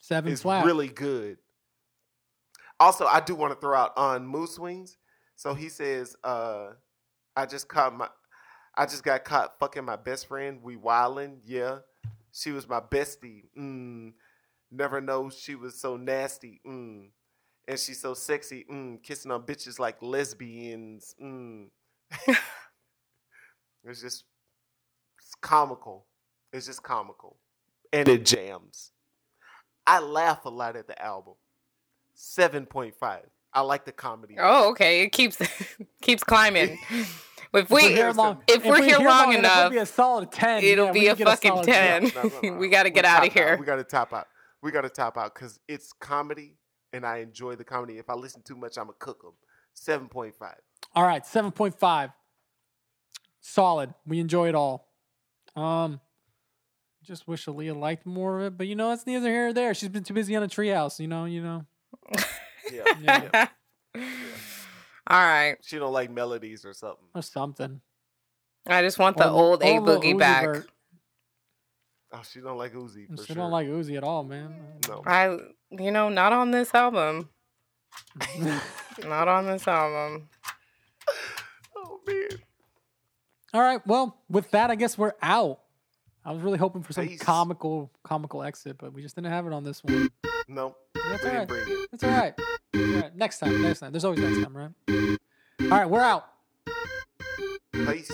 Speaker 1: Seven
Speaker 2: is
Speaker 1: flat.
Speaker 2: really good. Also, I do want to throw out on Mood Swings. So he says, uh, I just caught my I just got caught fucking my best friend. We wildin', yeah. She was my bestie. Mm. Never know she was so nasty. Mm. And she's so sexy. Mm. Kissing on bitches like lesbians. Mm. *laughs* it's just it's comical. It's just comical. And it jams. I laugh a lot at the album. 7.5. I like the comedy.
Speaker 3: oh okay it keeps *laughs* keeps climbing *laughs* if
Speaker 1: If we're here long,
Speaker 3: if we're here long
Speaker 1: enough,
Speaker 3: enough,
Speaker 1: it'll be a solid ten.
Speaker 3: it'll
Speaker 1: Yeah,
Speaker 3: be a fucking
Speaker 1: solid
Speaker 3: 10.
Speaker 2: No, no, *laughs* no, no.
Speaker 3: We gotta get
Speaker 2: We
Speaker 3: outta
Speaker 2: top out.
Speaker 3: here.
Speaker 2: We gotta top out. We gotta top out because it's comedy and I enjoy the comedy. If I listen too much, I'm gonna cook them. 7.5.
Speaker 1: All right, seven point five. Solid. We enjoy it all. Um, just wish Aaliyah liked more of it, but you know, it's neither here or there. She's been too busy on a treehouse. You know, you know.
Speaker 2: Yeah. *laughs*
Speaker 1: Yeah. *laughs*
Speaker 3: all right
Speaker 2: she don't like melodies or something.
Speaker 1: or something.
Speaker 3: I just want the
Speaker 1: Or-
Speaker 3: old A Boogie back.
Speaker 1: Vert.
Speaker 2: Oh, she don't like Uzi for
Speaker 1: She
Speaker 2: sure.
Speaker 1: don't like Uzi at all, man.
Speaker 2: No.
Speaker 3: I, you know, not on this album. *laughs* Not on this album.
Speaker 2: Oh man.
Speaker 1: all right. Well, with that, I guess we're out. I was really hoping for some
Speaker 2: Peace.
Speaker 1: comical, comical exit, but we just didn't have it on this one.
Speaker 2: No.
Speaker 1: That's
Speaker 2: we
Speaker 1: all right.
Speaker 2: didn't bring it.
Speaker 1: It's all right. Right. Next time. Next time. There's always next time, right? All right. We're out.
Speaker 2: Peace.